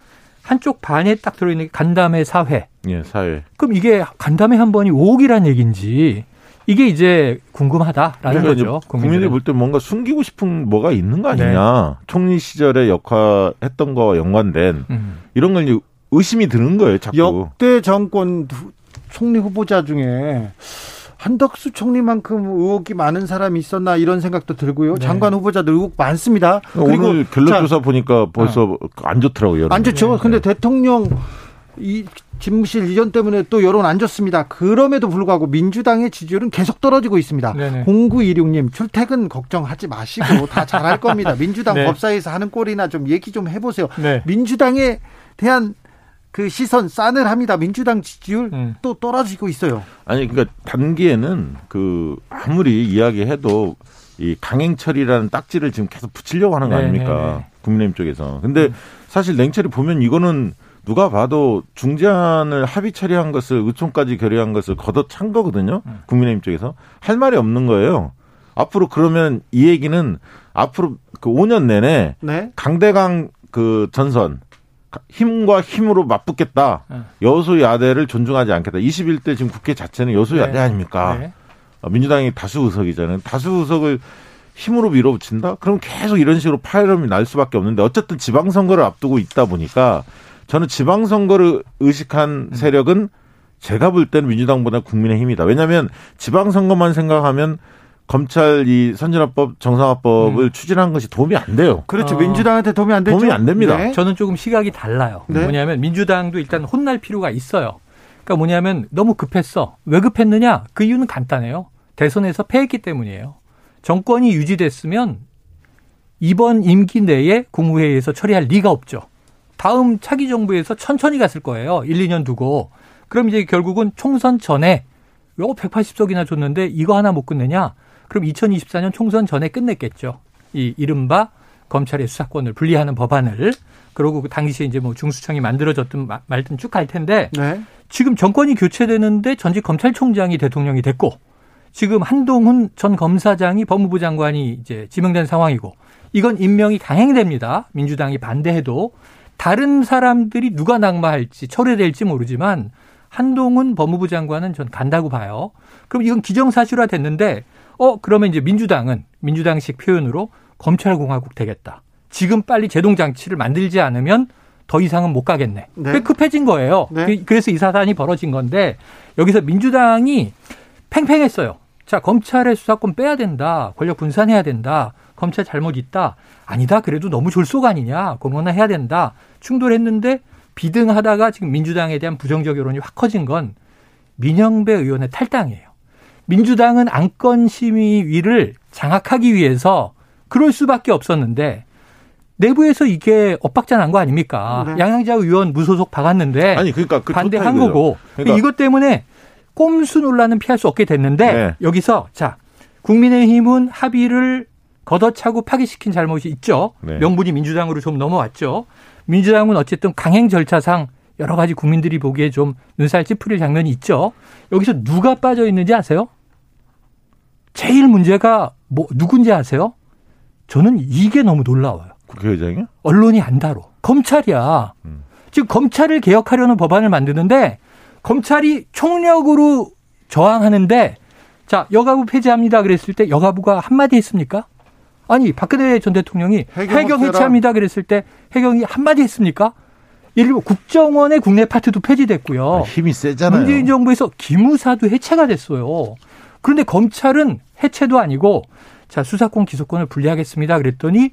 Speaker 6: 한쪽 반에 딱 들어 있는 게 간담회 사회.
Speaker 5: 예, 사회.
Speaker 6: 그럼 이게 간담회 한 번이 5억이란 얘기인지 이게 이제 궁금하다라는 그러니까 거죠.
Speaker 5: 국민들이 볼 때 뭔가 숨기고 싶은 뭐가 있는 거 아니냐. 네. 총리 시절에 역할했던 거와 연관된 음. 이런 걸 의심이 드는 거예요. 자꾸.
Speaker 1: 역대 정권 총리 후보자 중에 한덕수 총리만큼 의혹이 많은 사람이 있었나 이런 생각도 들고요. 네. 장관 후보자들 의혹 많습니다.
Speaker 5: 오늘 결론조사 보니까 벌써 어. 안 좋더라고요.
Speaker 1: 안 좋죠. 네. 근데 대통령 이 집무실 이전 때문에 또 여론 안 좋습니다. 그럼에도 불구하고 민주당의 지지율은 계속 떨어지고 있습니다. 네네. 0926님 출퇴근 걱정하지 마시고 *laughs* 다 잘할 겁니다. 민주당 네. 법사위에서 하는 꼴이나 좀 얘기 좀 해보세요. 네. 민주당에 대한 그 시선 싸늘합니다. 민주당 지지율 음. 또 떨어지고 있어요.
Speaker 5: 아니 그러니까 단기에는 그 아무리 이야기해도 이 강행철이라는 딱지를 지금 계속 붙이려고 하는 거 아닙니까? 네네네. 국민의힘 쪽에서. 근데 음. 사실 냉철이 보면 이거는 누가 봐도 중재안을 합의 처리한 것을 의총까지 결의한 것을 걷어찬 거거든요. 음. 국민의힘 쪽에서 할 말이 없는 거예요. 앞으로 그러면 이 얘기는 앞으로 그 5년 내내 네? 강대강 그 전선 힘과 힘으로 맞붙겠다. 네. 여소야대를 존중하지 않겠다. 21대 지금 국회 자체는 여소야대 네. 아닙니까? 네. 어, 민주당이 다수 의석이잖아요. 다수 의석을 힘으로 밀어붙인다? 그럼 계속 이런 식으로 파열음이 날 수밖에 없는데 어쨌든 지방선거를 앞두고 있다 보니까 저는 지방선거를 의식한 음. 세력은 제가 볼 때는 민주당보다 국민의힘이다. 왜냐하면 지방선거만 생각하면 검찰 이 선진화법 정상화법을 음. 추진한 것이 도움이 안 돼요.
Speaker 1: 그렇죠. 어. 민주당한테 도움이 안 되죠.
Speaker 5: 도움이 안 됩니다. 네.
Speaker 6: 저는 조금 시각이 달라요. 네. 뭐냐면 민주당도 일단 혼날 필요가 있어요. 그러니까 뭐냐면 너무 급했어. 왜 급했느냐? 그 이유는 간단해요. 대선에서 패했기 때문이에요. 정권이 유지됐으면 이번 임기 내에 국무회의에서 처리할 리가 없죠. 다음 차기 정부에서 천천히 갔을 거예요. 1, 2년 두고. 그럼 이제 결국은 총선 전에 요 180석이나 줬는데 이거 하나 못 끝내냐? 그럼 2024년 총선 전에 끝냈겠죠. 이 이른바 검찰의 수사권을 분리하는 법안을 그러고 그 당시에 이제 뭐 중수청이 만들어졌든 말든 쭉 갈 텐데 네. 지금 정권이 교체되는데 전직 검찰총장이 대통령이 됐고 지금 한동훈 전 검사장이 법무부 장관이 이제 지명된 상황이고 이건 임명이 강행됩니다. 민주당이 반대해도 다른 사람들이 누가 낙마할지 철회될지 모르지만 한동훈 법무부 장관은 전 간다고 봐요. 그럼 이건 기정사실화 됐는데 어, 그러면 이제 민주당은 민주당식 표현으로 검찰공화국 되겠다. 지금 빨리 제동 장치를 만들지 않으면 더 이상은 못 가겠네. 네. 급해진 거예요. 네. 그, 그래서 이 사단이 벌어진 건데 여기서 민주당이 팽팽했어요. 자, 검찰의 수사권 빼야 된다. 권력 분산해야 된다. 검찰 잘못 있다. 아니다. 그래도 너무 졸속 아니냐. 공론화 해야 된다. 충돌했는데 비등하다가 지금 민주당에 대한 부정적 여론이 확 커진 건 민영배 의원의 탈당이에요. 민주당은 안건 심의위를 장악하기 위해서 그럴 수밖에 없었는데 내부에서 이게 엇박자 난 거 아닙니까? 네. 양양자 의원 무소속 박았는데 아니 그러니까 그 반대한 거고 그러니까. 이것 때문에 꼼수 논란은 피할 수 없게 됐는데 네. 여기서 자 국민의힘은 합의를 걷어차고 파기시킨 잘못이 있죠. 네. 명분이 민주당으로 좀 넘어왔죠. 민주당은 어쨌든 강행 절차상 여러 가지 국민들이 보기에 좀 눈살 찌푸릴 장면이 있죠. 여기서 누가 빠져 있는지 아세요? 제일 문제가 뭐 누군지 아세요? 저는 이게 너무 놀라워요.
Speaker 5: 국회의장이요?
Speaker 6: 언론이 안 다뤄. 검찰이야. 음. 지금 검찰을 개혁하려는 법안을 만드는데 검찰이 총력으로 저항하는데 자 여가부 폐지합니다 그랬을 때 여가부가 한마디 했습니까? 아니 박근혜 전 대통령이 해경, 해경 해체합니다 그랬을 때 해경이 한마디 했습니까? 예를 들어 국정원의 국내 파트도 폐지됐고요. 아,
Speaker 5: 힘이 세잖아요.
Speaker 6: 문재인 정부에서 기무사도 해체가 됐어요. 그런데 검찰은 해체도 아니고 자 수사권 기소권을 분리하겠습니다. 그랬더니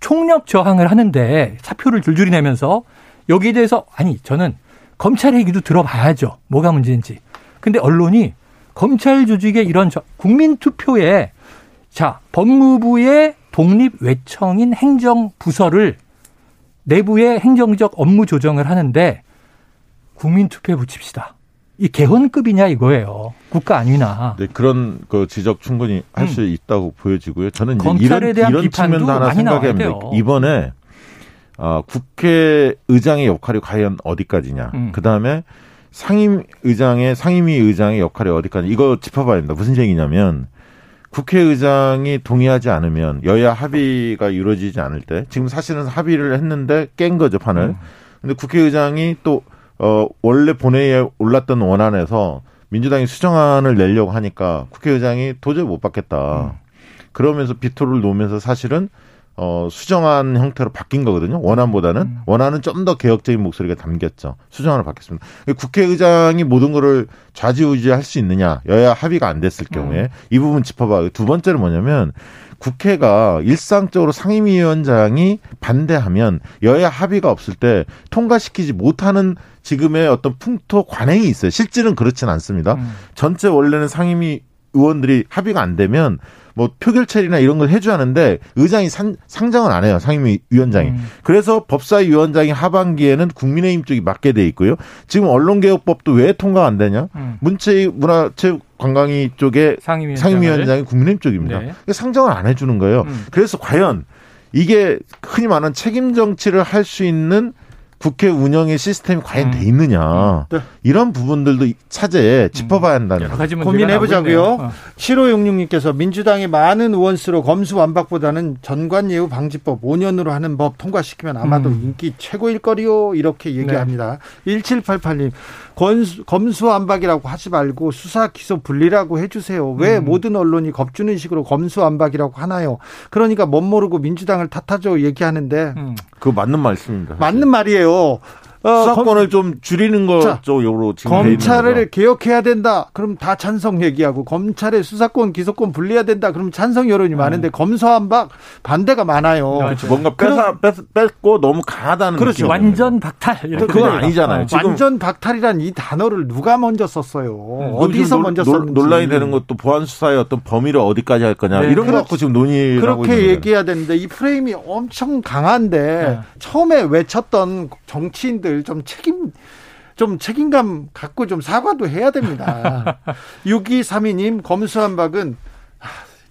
Speaker 6: 총력 저항을 하는데 사표를 줄줄이 내면서 여기에 대해서 아니 저는 검찰 얘기도 들어봐야죠. 뭐가 문제인지. 근데 언론이 검찰 조직의 이런 국민 투표에 자 법무부의 독립 외청인 행정부서를 내부의 행정적 업무 조정을 하는데 국민 투표에 붙입시다. 이 개헌급이냐 이거예요. 국가 아니나.
Speaker 5: 네, 그런 그 지적 충분히 할수 음. 있다고 보여지고요. 저는 이런 이런 측면도 하나 생각합니다. 이번에 어, 국회의장의 역할이 과연 어디까지냐. 음. 그 다음에 상임의장의 상임위 의장의 역할이 어디까지 이거 짚어봐야 됩니다. 무슨 얘기냐면 국회의장이 동의하지 않으면 여야 합의가 이루어지지 않을 때 지금 사실은 합의를 했는데 깬 거죠 판을. 음. 근데 국회의장이 또 어, 원래 본회의에 올랐던 원안에서 민주당이 수정안을 내려고 하니까 국회의장이 도저히 못 받겠다. 음. 그러면서 비토를 놓으면서 사실은 어, 수정안 형태로 바뀐 거거든요. 원안보다는. 음. 원안은 좀 더 개혁적인 목소리가 담겼죠. 수정안을 바뀌었습니다. 국회의장이 모든 거를 좌지우지할 수 있느냐. 여야 합의가 안 됐을 경우에 음. 이 부분 짚어봐. 두 번째는 뭐냐면 국회가 일상적으로 상임위원장이 반대하면 여야 합의가 없을 때 통과시키지 못하는 지금의 어떤 풍토 관행이 있어요. 실질은 그렇지는 않습니다. 음. 전체 원래는 상임위 의원들이 합의가 안 되면 뭐 표결 처리나 이런 걸 해줘야 하는데 의장이 산, 상정은 안 해요. 상임위 위원장이. 음. 그래서 법사위 위원장이 하반기에는 국민의힘 쪽이 맡게 돼 있고요. 지금 언론개혁법도 왜 통과 안 되냐? 음. 문체위 문화체육 관광위 쪽에 상임위원장이 국민의힘 쪽입니다. 네. 상정을 안 해주는 거예요. 음. 그래서 과연 이게 흔히 말하는 책임 정치를 할 수 있는 국회 운영의 시스템이 과연 음. 돼 있느냐 음. 네. 이런 부분들도 차제에 짚어봐야 한다는
Speaker 1: 음. 고민해보자고요. 어. 7566님께서 민주당이 많은 의원수로 검수완박보다는 전관예우 방지법 5년으로 하는 법 통과시키면 아마도 음. 인기 최고일 거리요 이렇게 얘기합니다. 네. 1788님 권수, 검수완박이라고 하지 말고 수사 기소 분리라고 해주세요. 왜 음. 모든 언론이 겁주는 식으로 검수완박이라고 하나요? 그러니까 멋 모르고 민주당을 탓하죠 얘기하는데
Speaker 5: 음. 그 맞는 말씀입니다.
Speaker 1: 맞는 말이에요.
Speaker 5: 어, 수사권을 검, 좀 줄이는 거쪽으로
Speaker 1: 지금 검찰을 개혁해야 된다. 그럼 다 찬성 얘기하고 검찰의 수사권 기소권 분리해야 된다. 그럼 찬성 여론이 음. 많은데 검사한박 반대가 많아요.
Speaker 5: 그렇죠. 뭔가 뺏어, 뺏, 고 너무 강하다는
Speaker 1: 그렇죠.
Speaker 6: 완전 박탈.
Speaker 5: 그건 아니잖아요.
Speaker 1: 지금 완전 박탈이란 이 단어를 누가 먼저 썼어요? 음. 어디서 먼저 썼는지
Speaker 5: 논란이 되는 것도 보안 수사의 어떤 범위를 어디까지 할 거냐 네. 이런 거 갖고 지금 논의를
Speaker 1: 그렇게 얘기해야 되는데 이 프레임이 엄청 강한데 네. 처음에 외쳤던 정치인들 분들 좀 책임 좀 책임감 갖고 좀 사과도 해야 됩니다. *laughs* 6232님 검수한 박은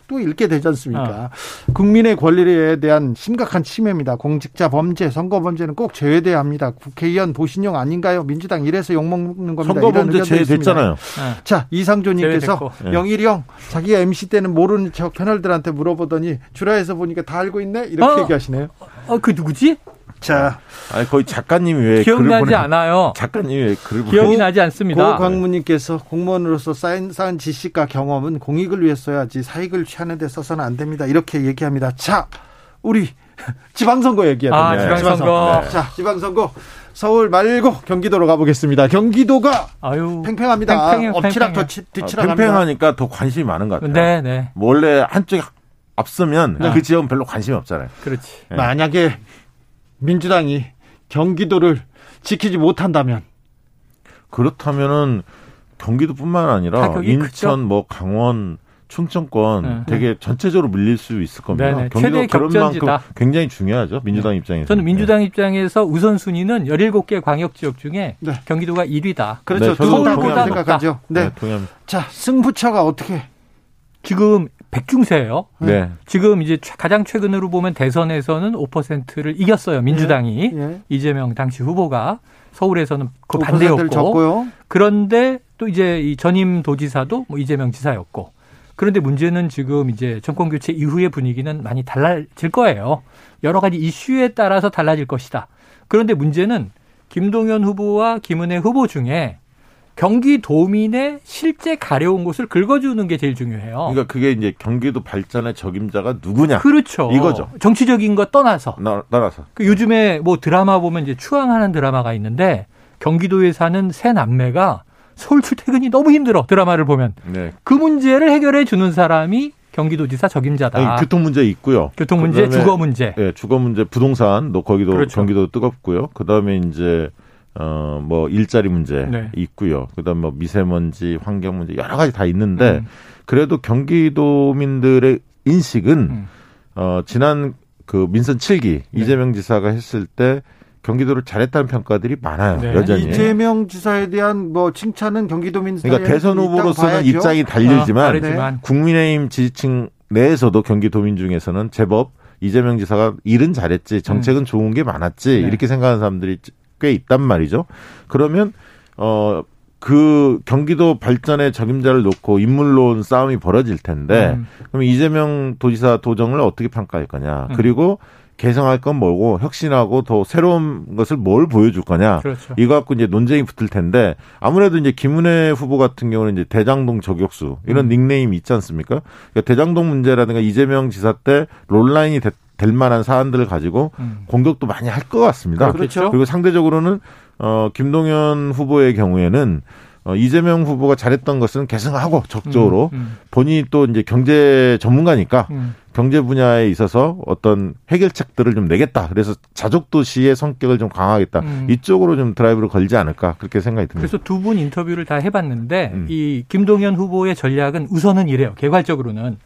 Speaker 1: 또 읽게 되지 않습니까? 어. 국민의 권리에 대한 심각한 침해입니다. 공직자 범죄, 선거 범죄는 꼭 제외돼야 합니다. 국회의원 보신용 아닌가요? 민주당 이래서 욕먹는 겁니다.
Speaker 5: 선거 범죄 제외됐잖아요. 네.
Speaker 1: 자, 이상조님께서 영일이 형, 자기가 MC 때는 모르는 척 패널들한테 물어보더니 주라에서 보니까 다 알고 있네? 이렇게 어? 얘기하시네요.
Speaker 6: 어, 그 누구지?
Speaker 1: 자,
Speaker 5: 아니 거의 작가님이 왜
Speaker 6: 기억나지 보내... 않아요.
Speaker 5: 작가님이 왜 글을
Speaker 6: 기억이 나지 않습니다.
Speaker 1: 고광무님께서 공무원으로서 쌓인 쌓은 지식과 경험은 공익을 위해 써야지 사익을 취하는 데 써서는 안 됩니다. 이렇게 얘기합니다. 자, 우리 *laughs* 지방선거
Speaker 6: 됩니다. 아, 지방선거. 지방선거.
Speaker 1: 네. 자, 지방선거. 서울 말고 경기도로 가보겠습니다. 경기도가 아유, 팽팽합니다. 팽팽해, 엎치락 뒤치락
Speaker 5: 아, 팽팽하니까 더 관심이 많은 것 같아요.
Speaker 6: 네, 네.
Speaker 5: 원래 한쪽이 앞서면 네. 그 지역은 별로 관심이 없잖아요.
Speaker 6: 그렇지.
Speaker 1: 네. 만약에 민주당이 경기도를 지키지 못한다면
Speaker 5: 그렇다면은 경기도뿐만 아니라 인천, 크죠? 뭐 강원, 충청권 네. 되게 전체적으로 밀릴 수 있을 겁니다. 네네.
Speaker 6: 경기도 그런 격전지다.
Speaker 5: 만큼 굉장히 중요하죠. 민주당 네. 입장에서.
Speaker 6: 저는 민주당 네. 입장에서 우선순위는 17개 광역 지역 중에 네. 경기도가 1위다.
Speaker 1: 그렇죠. 네, 서울보다 생각하죠. 네. 네 자, 승부처가 어떻게
Speaker 6: 지금 백중세예요. 네. 지금 이제 가장 최근으로 보면 대선에서는 5%를 이겼어요. 민주당이 네. 네. 이재명 당시 후보가 서울에서는 그 반대였고 그런데 또 이제 이 전임 도지사도 뭐 이재명 지사였고 그런데 문제는 지금 이제 정권 교체 이후의 분위기는 많이 달라질 거예요. 여러 가지 이슈에 따라서 달라질 것이다. 그런데 문제는 김동연 후보와 김은혜 후보 중에 경기도민의 실제 가려운 곳을 긁어주는 게 제일 중요해요.
Speaker 5: 그러니까 그게 이제 경기도 발전의 적임자가 누구냐.
Speaker 6: 그렇죠.
Speaker 5: 이거죠.
Speaker 6: 정치적인 거 떠나서.
Speaker 5: 나, 떠나서.
Speaker 6: 그 요즘에 뭐 드라마 보면 이제 추앙하는 드라마가 있는데 경기도에 사는 새 남매가 서울 출퇴근이 너무 힘들어 드라마를 보면 네. 그 문제를 해결해 주는 사람이 경기도지사 적임자다.
Speaker 5: 아니, 교통 문제 있고요.
Speaker 6: 교통 문제, 주거 문제.
Speaker 5: 네, 주거 문제, 부동산, 너 거기도 그렇죠. 경기도 뜨겁고요. 그다음에 이제 어, 뭐, 일자리 문제 네. 있고요. 그 다음 뭐, 미세먼지, 환경 문제, 여러 가지 다 있는데, 음. 그래도 경기도민들의 인식은, 음. 어, 지난 그 민선 7기 네. 이재명 지사가 했을 때 경기도를 잘했다는 평가들이 많아요. 네. 여전히.
Speaker 1: 이재명 지사에 대한 뭐 칭찬은 경기도민
Speaker 5: 그러니까 대선 후보로서는 입장이 달리지만 어, 국민의힘 지지층 내에서도 경기도민 중에서는 제법 이재명 지사가 일은 잘했지 정책은 음. 좋은 게 많았지 네. 이렇게 생각하는 사람들이 꽤 있단 말이죠. 그러면 어. 그 경기도 발전의 적임자를 놓고 인물론 싸움이 벌어질 텐데 음. 그럼 이재명 도지사 도정을 어떻게 평가할 거냐 음. 그리고 개성할 건 뭐고 혁신하고 더 새로운 것을 뭘 보여줄 거냐 그렇죠. 이거 갖고 이제 논쟁이 붙을 텐데 아무래도 이제 김은혜 후보 같은 경우는 이제 대장동 저격수 이런 음. 닉네임이 있지 않습니까? 그러니까 대장동 문제라든가 이재명 지사 때 롤라인이 됐, 될 만한 사안들을 가지고 음. 공격도 많이 할 것 같습니다.
Speaker 6: 그렇죠.
Speaker 5: 그리고 상대적으로는 어 김동연 후보의 경우에는 어, 이재명 후보가 잘했던 것은 개성하고 적극적으로 음, 음. 본인이 또 이제 경제 전문가니까 음. 경제 분야에 있어서 어떤 해결책들을 좀 내겠다. 그래서 자족 도시의 성격을 좀 강화하겠다. 음. 이쪽으로 좀 드라이브를 걸지 않을까 그렇게 생각이 듭니다.
Speaker 6: 그래서 두 분 인터뷰를 다 해봤는데 음. 이 김동연 후보의 전략은 우선은 이래요. 개괄적으로는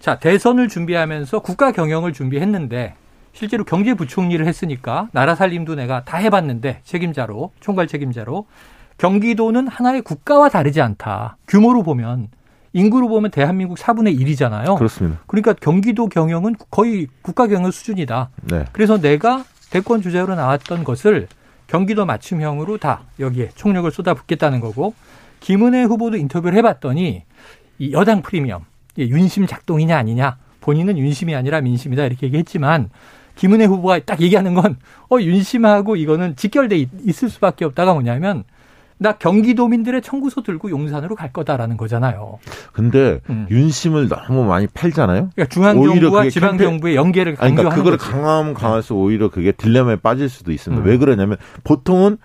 Speaker 6: 자, 대선을 준비하면서 국가 경영을 준비했는데 실제로 경제부총리를 했으니까 나라 살림도 내가 다 해봤는데 책임자로 총괄 책임자로 경기도는 하나의 국가와 다르지 않다. 규모로 보면 인구로 보면 대한민국 4분의 1이잖아요.
Speaker 5: 그렇습니다.
Speaker 6: 그러니까 경기도 경영은 거의 국가 경영 수준이다. 네. 그래서 내가 대권 주자로 나왔던 것을 경기도 맞춤형으로 다 여기에 총력을 쏟아붓겠다는 거고 김은혜 후보도 인터뷰를 해봤더니 이 여당 프리미엄 윤심 작동이냐 아니냐 본인은 윤심이 아니라 민심이다 이렇게 얘기했지만 김은혜 후보가 딱 얘기하는 건 어 윤심하고 이거는 직결돼 있을 수밖에 없다가 뭐냐면 나 경기도민들의 청구서 들고 용산으로 갈 거다라는 거잖아요.
Speaker 5: 근데 음. 윤심을 너무 많이 팔잖아요.
Speaker 6: 그러니까 중앙정부와 지방정부의 연계를 강조하는
Speaker 5: 그러니까 그걸 강하면 강할수록 오히려 그게 딜레마에 빠질 수도 있습니다. 음. 왜 그러냐면 보통은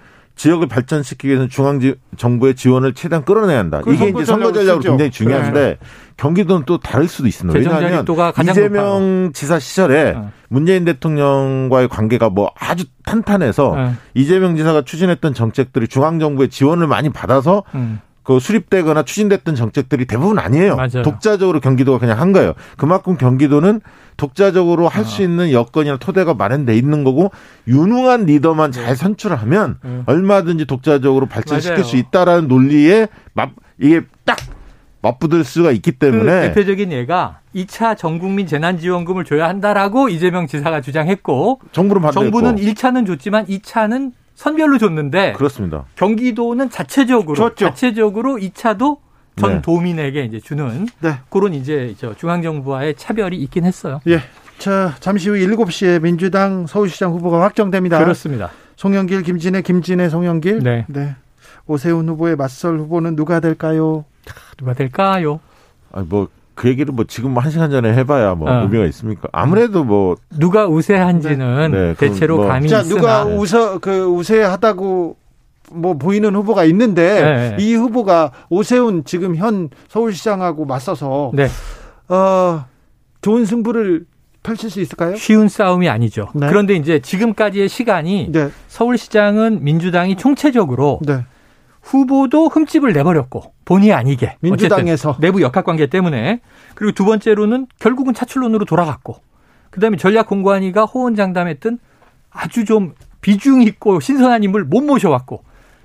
Speaker 5: 지역을 발전시키기 위해서는 중앙 정부의 지원을 최대한 끌어내야 한다. 이게 이제 선거 전략으로 굉장히 중요한데 네. 경기도는 또 다를 수도 있습니다. 왜냐하면 이재명 높아요. 지사 시절에 네. 문재인 대통령과의 관계가 뭐 아주 탄탄해서 네. 이재명 지사가 추진했던 정책들이 중앙 정부의 지원을 많이 받아서 음. 그 수립되거나 추진됐던 정책들이 대부분 아니에요. 맞아요. 독자적으로 경기도가 그냥 한 거예요. 그만큼 경기도는 독자적으로 할수 아. 있는 여건이나 토대가 마련돼 있는 거고 유능한 리더만 잘 선출하면 음. 얼마든지 독자적으로 발전시킬 맞아요. 수 있다라는 논리에 막 이게 딱 맞붙을 수가 있기 때문에
Speaker 6: 그 대표적인 예가 2차 전국민 재난지원금을 줘야 한다라고 이재명 지사가 주장했고
Speaker 5: 정부는 반대했고
Speaker 6: 정부는 1차는 줬지만 2차는 선별로 줬는데
Speaker 5: 그렇습니다.
Speaker 6: 경기도는 자체적으로 줬죠. 자체적으로 2차도 전 네. 도민에게 이제 주는 네. 그런 이제 저 중앙 정부와의 차별이 있긴 했어요.
Speaker 1: 예. 자, 잠시 후 7시에 민주당 서울시장 후보가 확정됩니다.
Speaker 6: 그렇습니다.
Speaker 1: 송영길, 김진애, 김진애, 송영길. 네. 네. 오세훈 후보의 맞설 후보는 누가 될까요?
Speaker 6: 누가 될까요?
Speaker 5: 아니 뭐 그 얘기를 뭐 지금 한 시간 전에 해봐야 뭐 어. 의미가 있습니까? 아무래도 뭐
Speaker 6: 누가 우세한지는 네. 네, 대체로 뭐. 감이 자,
Speaker 1: 누가 우세 그 우세하다고 뭐 보이는 후보가 있는데 네. 이 후보가 오세훈 지금 현 서울시장하고 맞서서 네. 어 좋은 승부를 펼칠 수 있을까요?
Speaker 6: 쉬운 싸움이 아니죠. 네. 그런데 이제 지금까지의 시간이 네. 서울시장은 민주당이 총체적으로 네. 후보도 흠집을 내버렸고 본의 아니게
Speaker 1: 민주당에서
Speaker 6: 내부 역학 관계 때문에 그리고 두 번째로는 결국은 차출론으로 돌아갔고 그다음에 전략공관위가 호언장담했던 아주 좀 비중 있고 신선한 인물 못 모셔왔고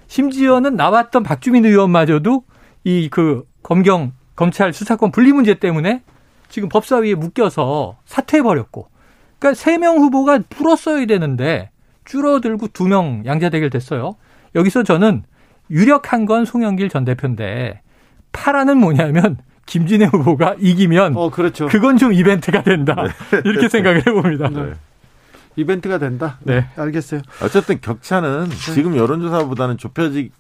Speaker 6: 심지어는 나왔던 박주민 의원마저도 이 그 검경 검찰 수사권 분리 문제 때문에 지금 법사위에 묶여서 사퇴해 버렸고 그러니까 세 명 후보가 풀었어야 되는데 줄어들고 두 명 양자 대결 됐어요. 여기서 저는 유력한 건 송영길 전 대표인데 파라는 뭐냐면 김진애 후보가 이기면 어, 그렇죠. 그건 좀 이벤트가 된다. 네. *laughs* 이렇게 생각을 해봅니다. 네.
Speaker 1: 이벤트가 된다. 네. 알겠어요.
Speaker 5: 어쨌든 격차는 네. 지금 여론조사보다는 좁혀질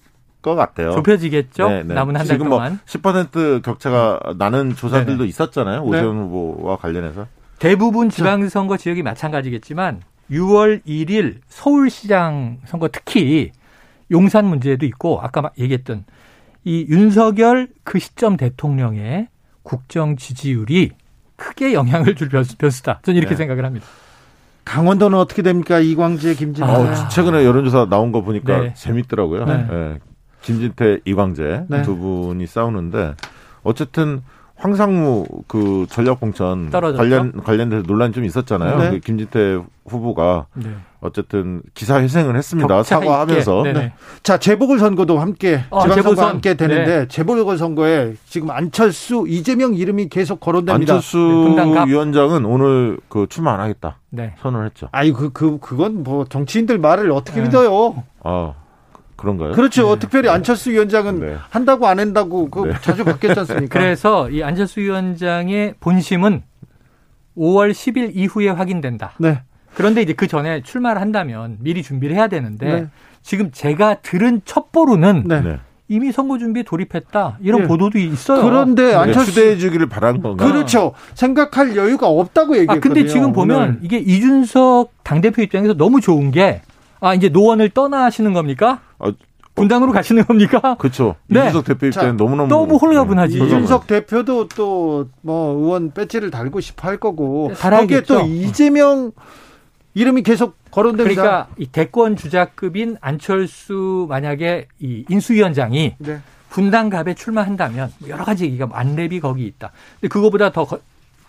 Speaker 5: 것 같아요.
Speaker 6: 좁혀지겠죠. 네, 네. 남은 한 달 동안.
Speaker 5: 지금 뭐10% 격차가 나는 조사들도 네네. 있었잖아요. 네. 오세훈 후보와 관련해서.
Speaker 6: 대부분 지방선거 지역이 마찬가지겠지만 6월 1일 서울시장 선거 특히 용산 문제도 있고 아까 얘기했던 이 윤석열 그 시점 대통령의 국정 지지율이 크게 영향을 줄 변수다. 저는 이렇게 네. 생각을 합니다.
Speaker 1: 강원도는 어떻게 됩니까? 이광재, 김진태.
Speaker 5: 아, 최근에 여론조사 나온 거 보니까 네. 재밌더라고요. 네. 네. 김진태, 이광재 네. 두 분이 싸우는데 어쨌든 황상무 그 전략공천 관련 관련돼서 논란이 좀 있었잖아요. 네. 그 김진태 후보가 네. 어쨌든 기사 회생을 했습니다. 사과하면서. 네.
Speaker 1: 자 재보궐 선거도 함께 어, 지방선거 함께 되는데 네. 재보궐 선거에 지금 안철수, 이재명 이름이 계속 거론됩니다.
Speaker 5: 안철수 네, 위원장은 오늘 그 출마 안 하겠다. 네. 선언했죠.
Speaker 1: 아니 그그 그, 그건 뭐 정치인들 말을 어떻게 믿어요? 아.
Speaker 5: 그런가요?
Speaker 1: 그렇죠. 네. 특별히 안철수 위원장은 네. 한다고 안 한다고 그 네. 자주 바뀌었지 않습니까? *laughs*
Speaker 6: 그래서 이 안철수 위원장의 본심은 5월 10일 이후에 확인된다. 네. 그런데 이제 그 전에 출마를 한다면 미리 준비를 해야 되는데 네. 지금 제가 들은 첩보로는 네. 네. 이미 선거 준비에 돌입했다 이런 예. 보도도 있어요.
Speaker 1: 그런데
Speaker 5: 안철수 추대해 주기를 바란 건가?
Speaker 1: 그렇죠. 생각할 여유가 없다고 얘기했거든요. 아
Speaker 6: 근데 지금 보면 오늘. 이게 이준석 당 대표 입장에서 너무 좋은 게 아, 이제 노원을 떠나시는 겁니까? 아, 분당으로 가시는 겁니까?
Speaker 5: 그렇죠. *laughs* 네. 이준석 대표 입장에 너무너무
Speaker 6: 너무 홀가분하지.
Speaker 1: 네. 이준석 대표도 또 뭐 의원 배지를 달고 싶어 할 거고 네, 거기에 또 이재명 이름이 계속 거론됩니다.
Speaker 6: 그러니까 이 대권 주자급인 안철수 만약에 이 인수위원장이 네. 분당갑에 출마한다면 여러 가지 얘기가 만렙이 거기 있다. 근데 그거보다 더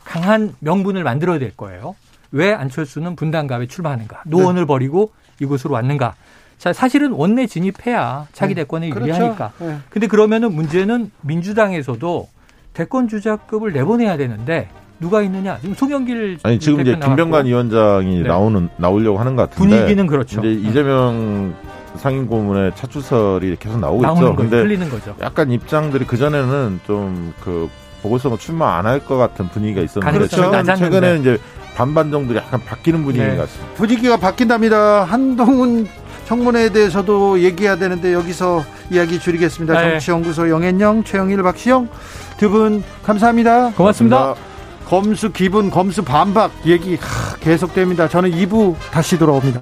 Speaker 6: 강한 명분을 만들어야 될 거예요. 왜 안철수는 분당갑에 출마하는가? 노원을 네. 버리고 이곳으로 왔는가? 자, 사실은 원내 진입해야 차기 네. 대권에 그렇죠. 유리하니까. 네. 근데 그러면은 문제는 민주당에서도 대권 주자급을 내보내야 되는데 누가 있느냐? 지금 송영길
Speaker 5: 아니 지금 이제 김병관 위원장이 네. 나오는 나오려고 하는 것 같은데
Speaker 6: 분위기는 그렇죠.
Speaker 5: 이제 이재명 상임 고문의 차 추설이 계속 나오고 있죠.
Speaker 6: 근데 틀리는 거죠.
Speaker 5: 약간 입장들이 그 전에는 좀그 보궐선거 출마 안 할 것 같은 분위기가 있었는데
Speaker 6: 그렇죠.
Speaker 5: 최근, 최근에는 이제 반반 정도 약간 바뀌는 분위기 네. 같습니다.
Speaker 1: 분위기가 바뀐답니다. 한동훈 청문회에 대해서도 얘기해야 되는데 여기서 이야기 줄이겠습니다. 네. 정치연구소 영앤영, 최영일, 박시영 두 분 감사합니다.
Speaker 6: 고맙습니다. 고맙습니다.
Speaker 1: 검수 기분, 검수 반박 얘기 계속됩니다. 저는 2부 다시 돌아옵니다.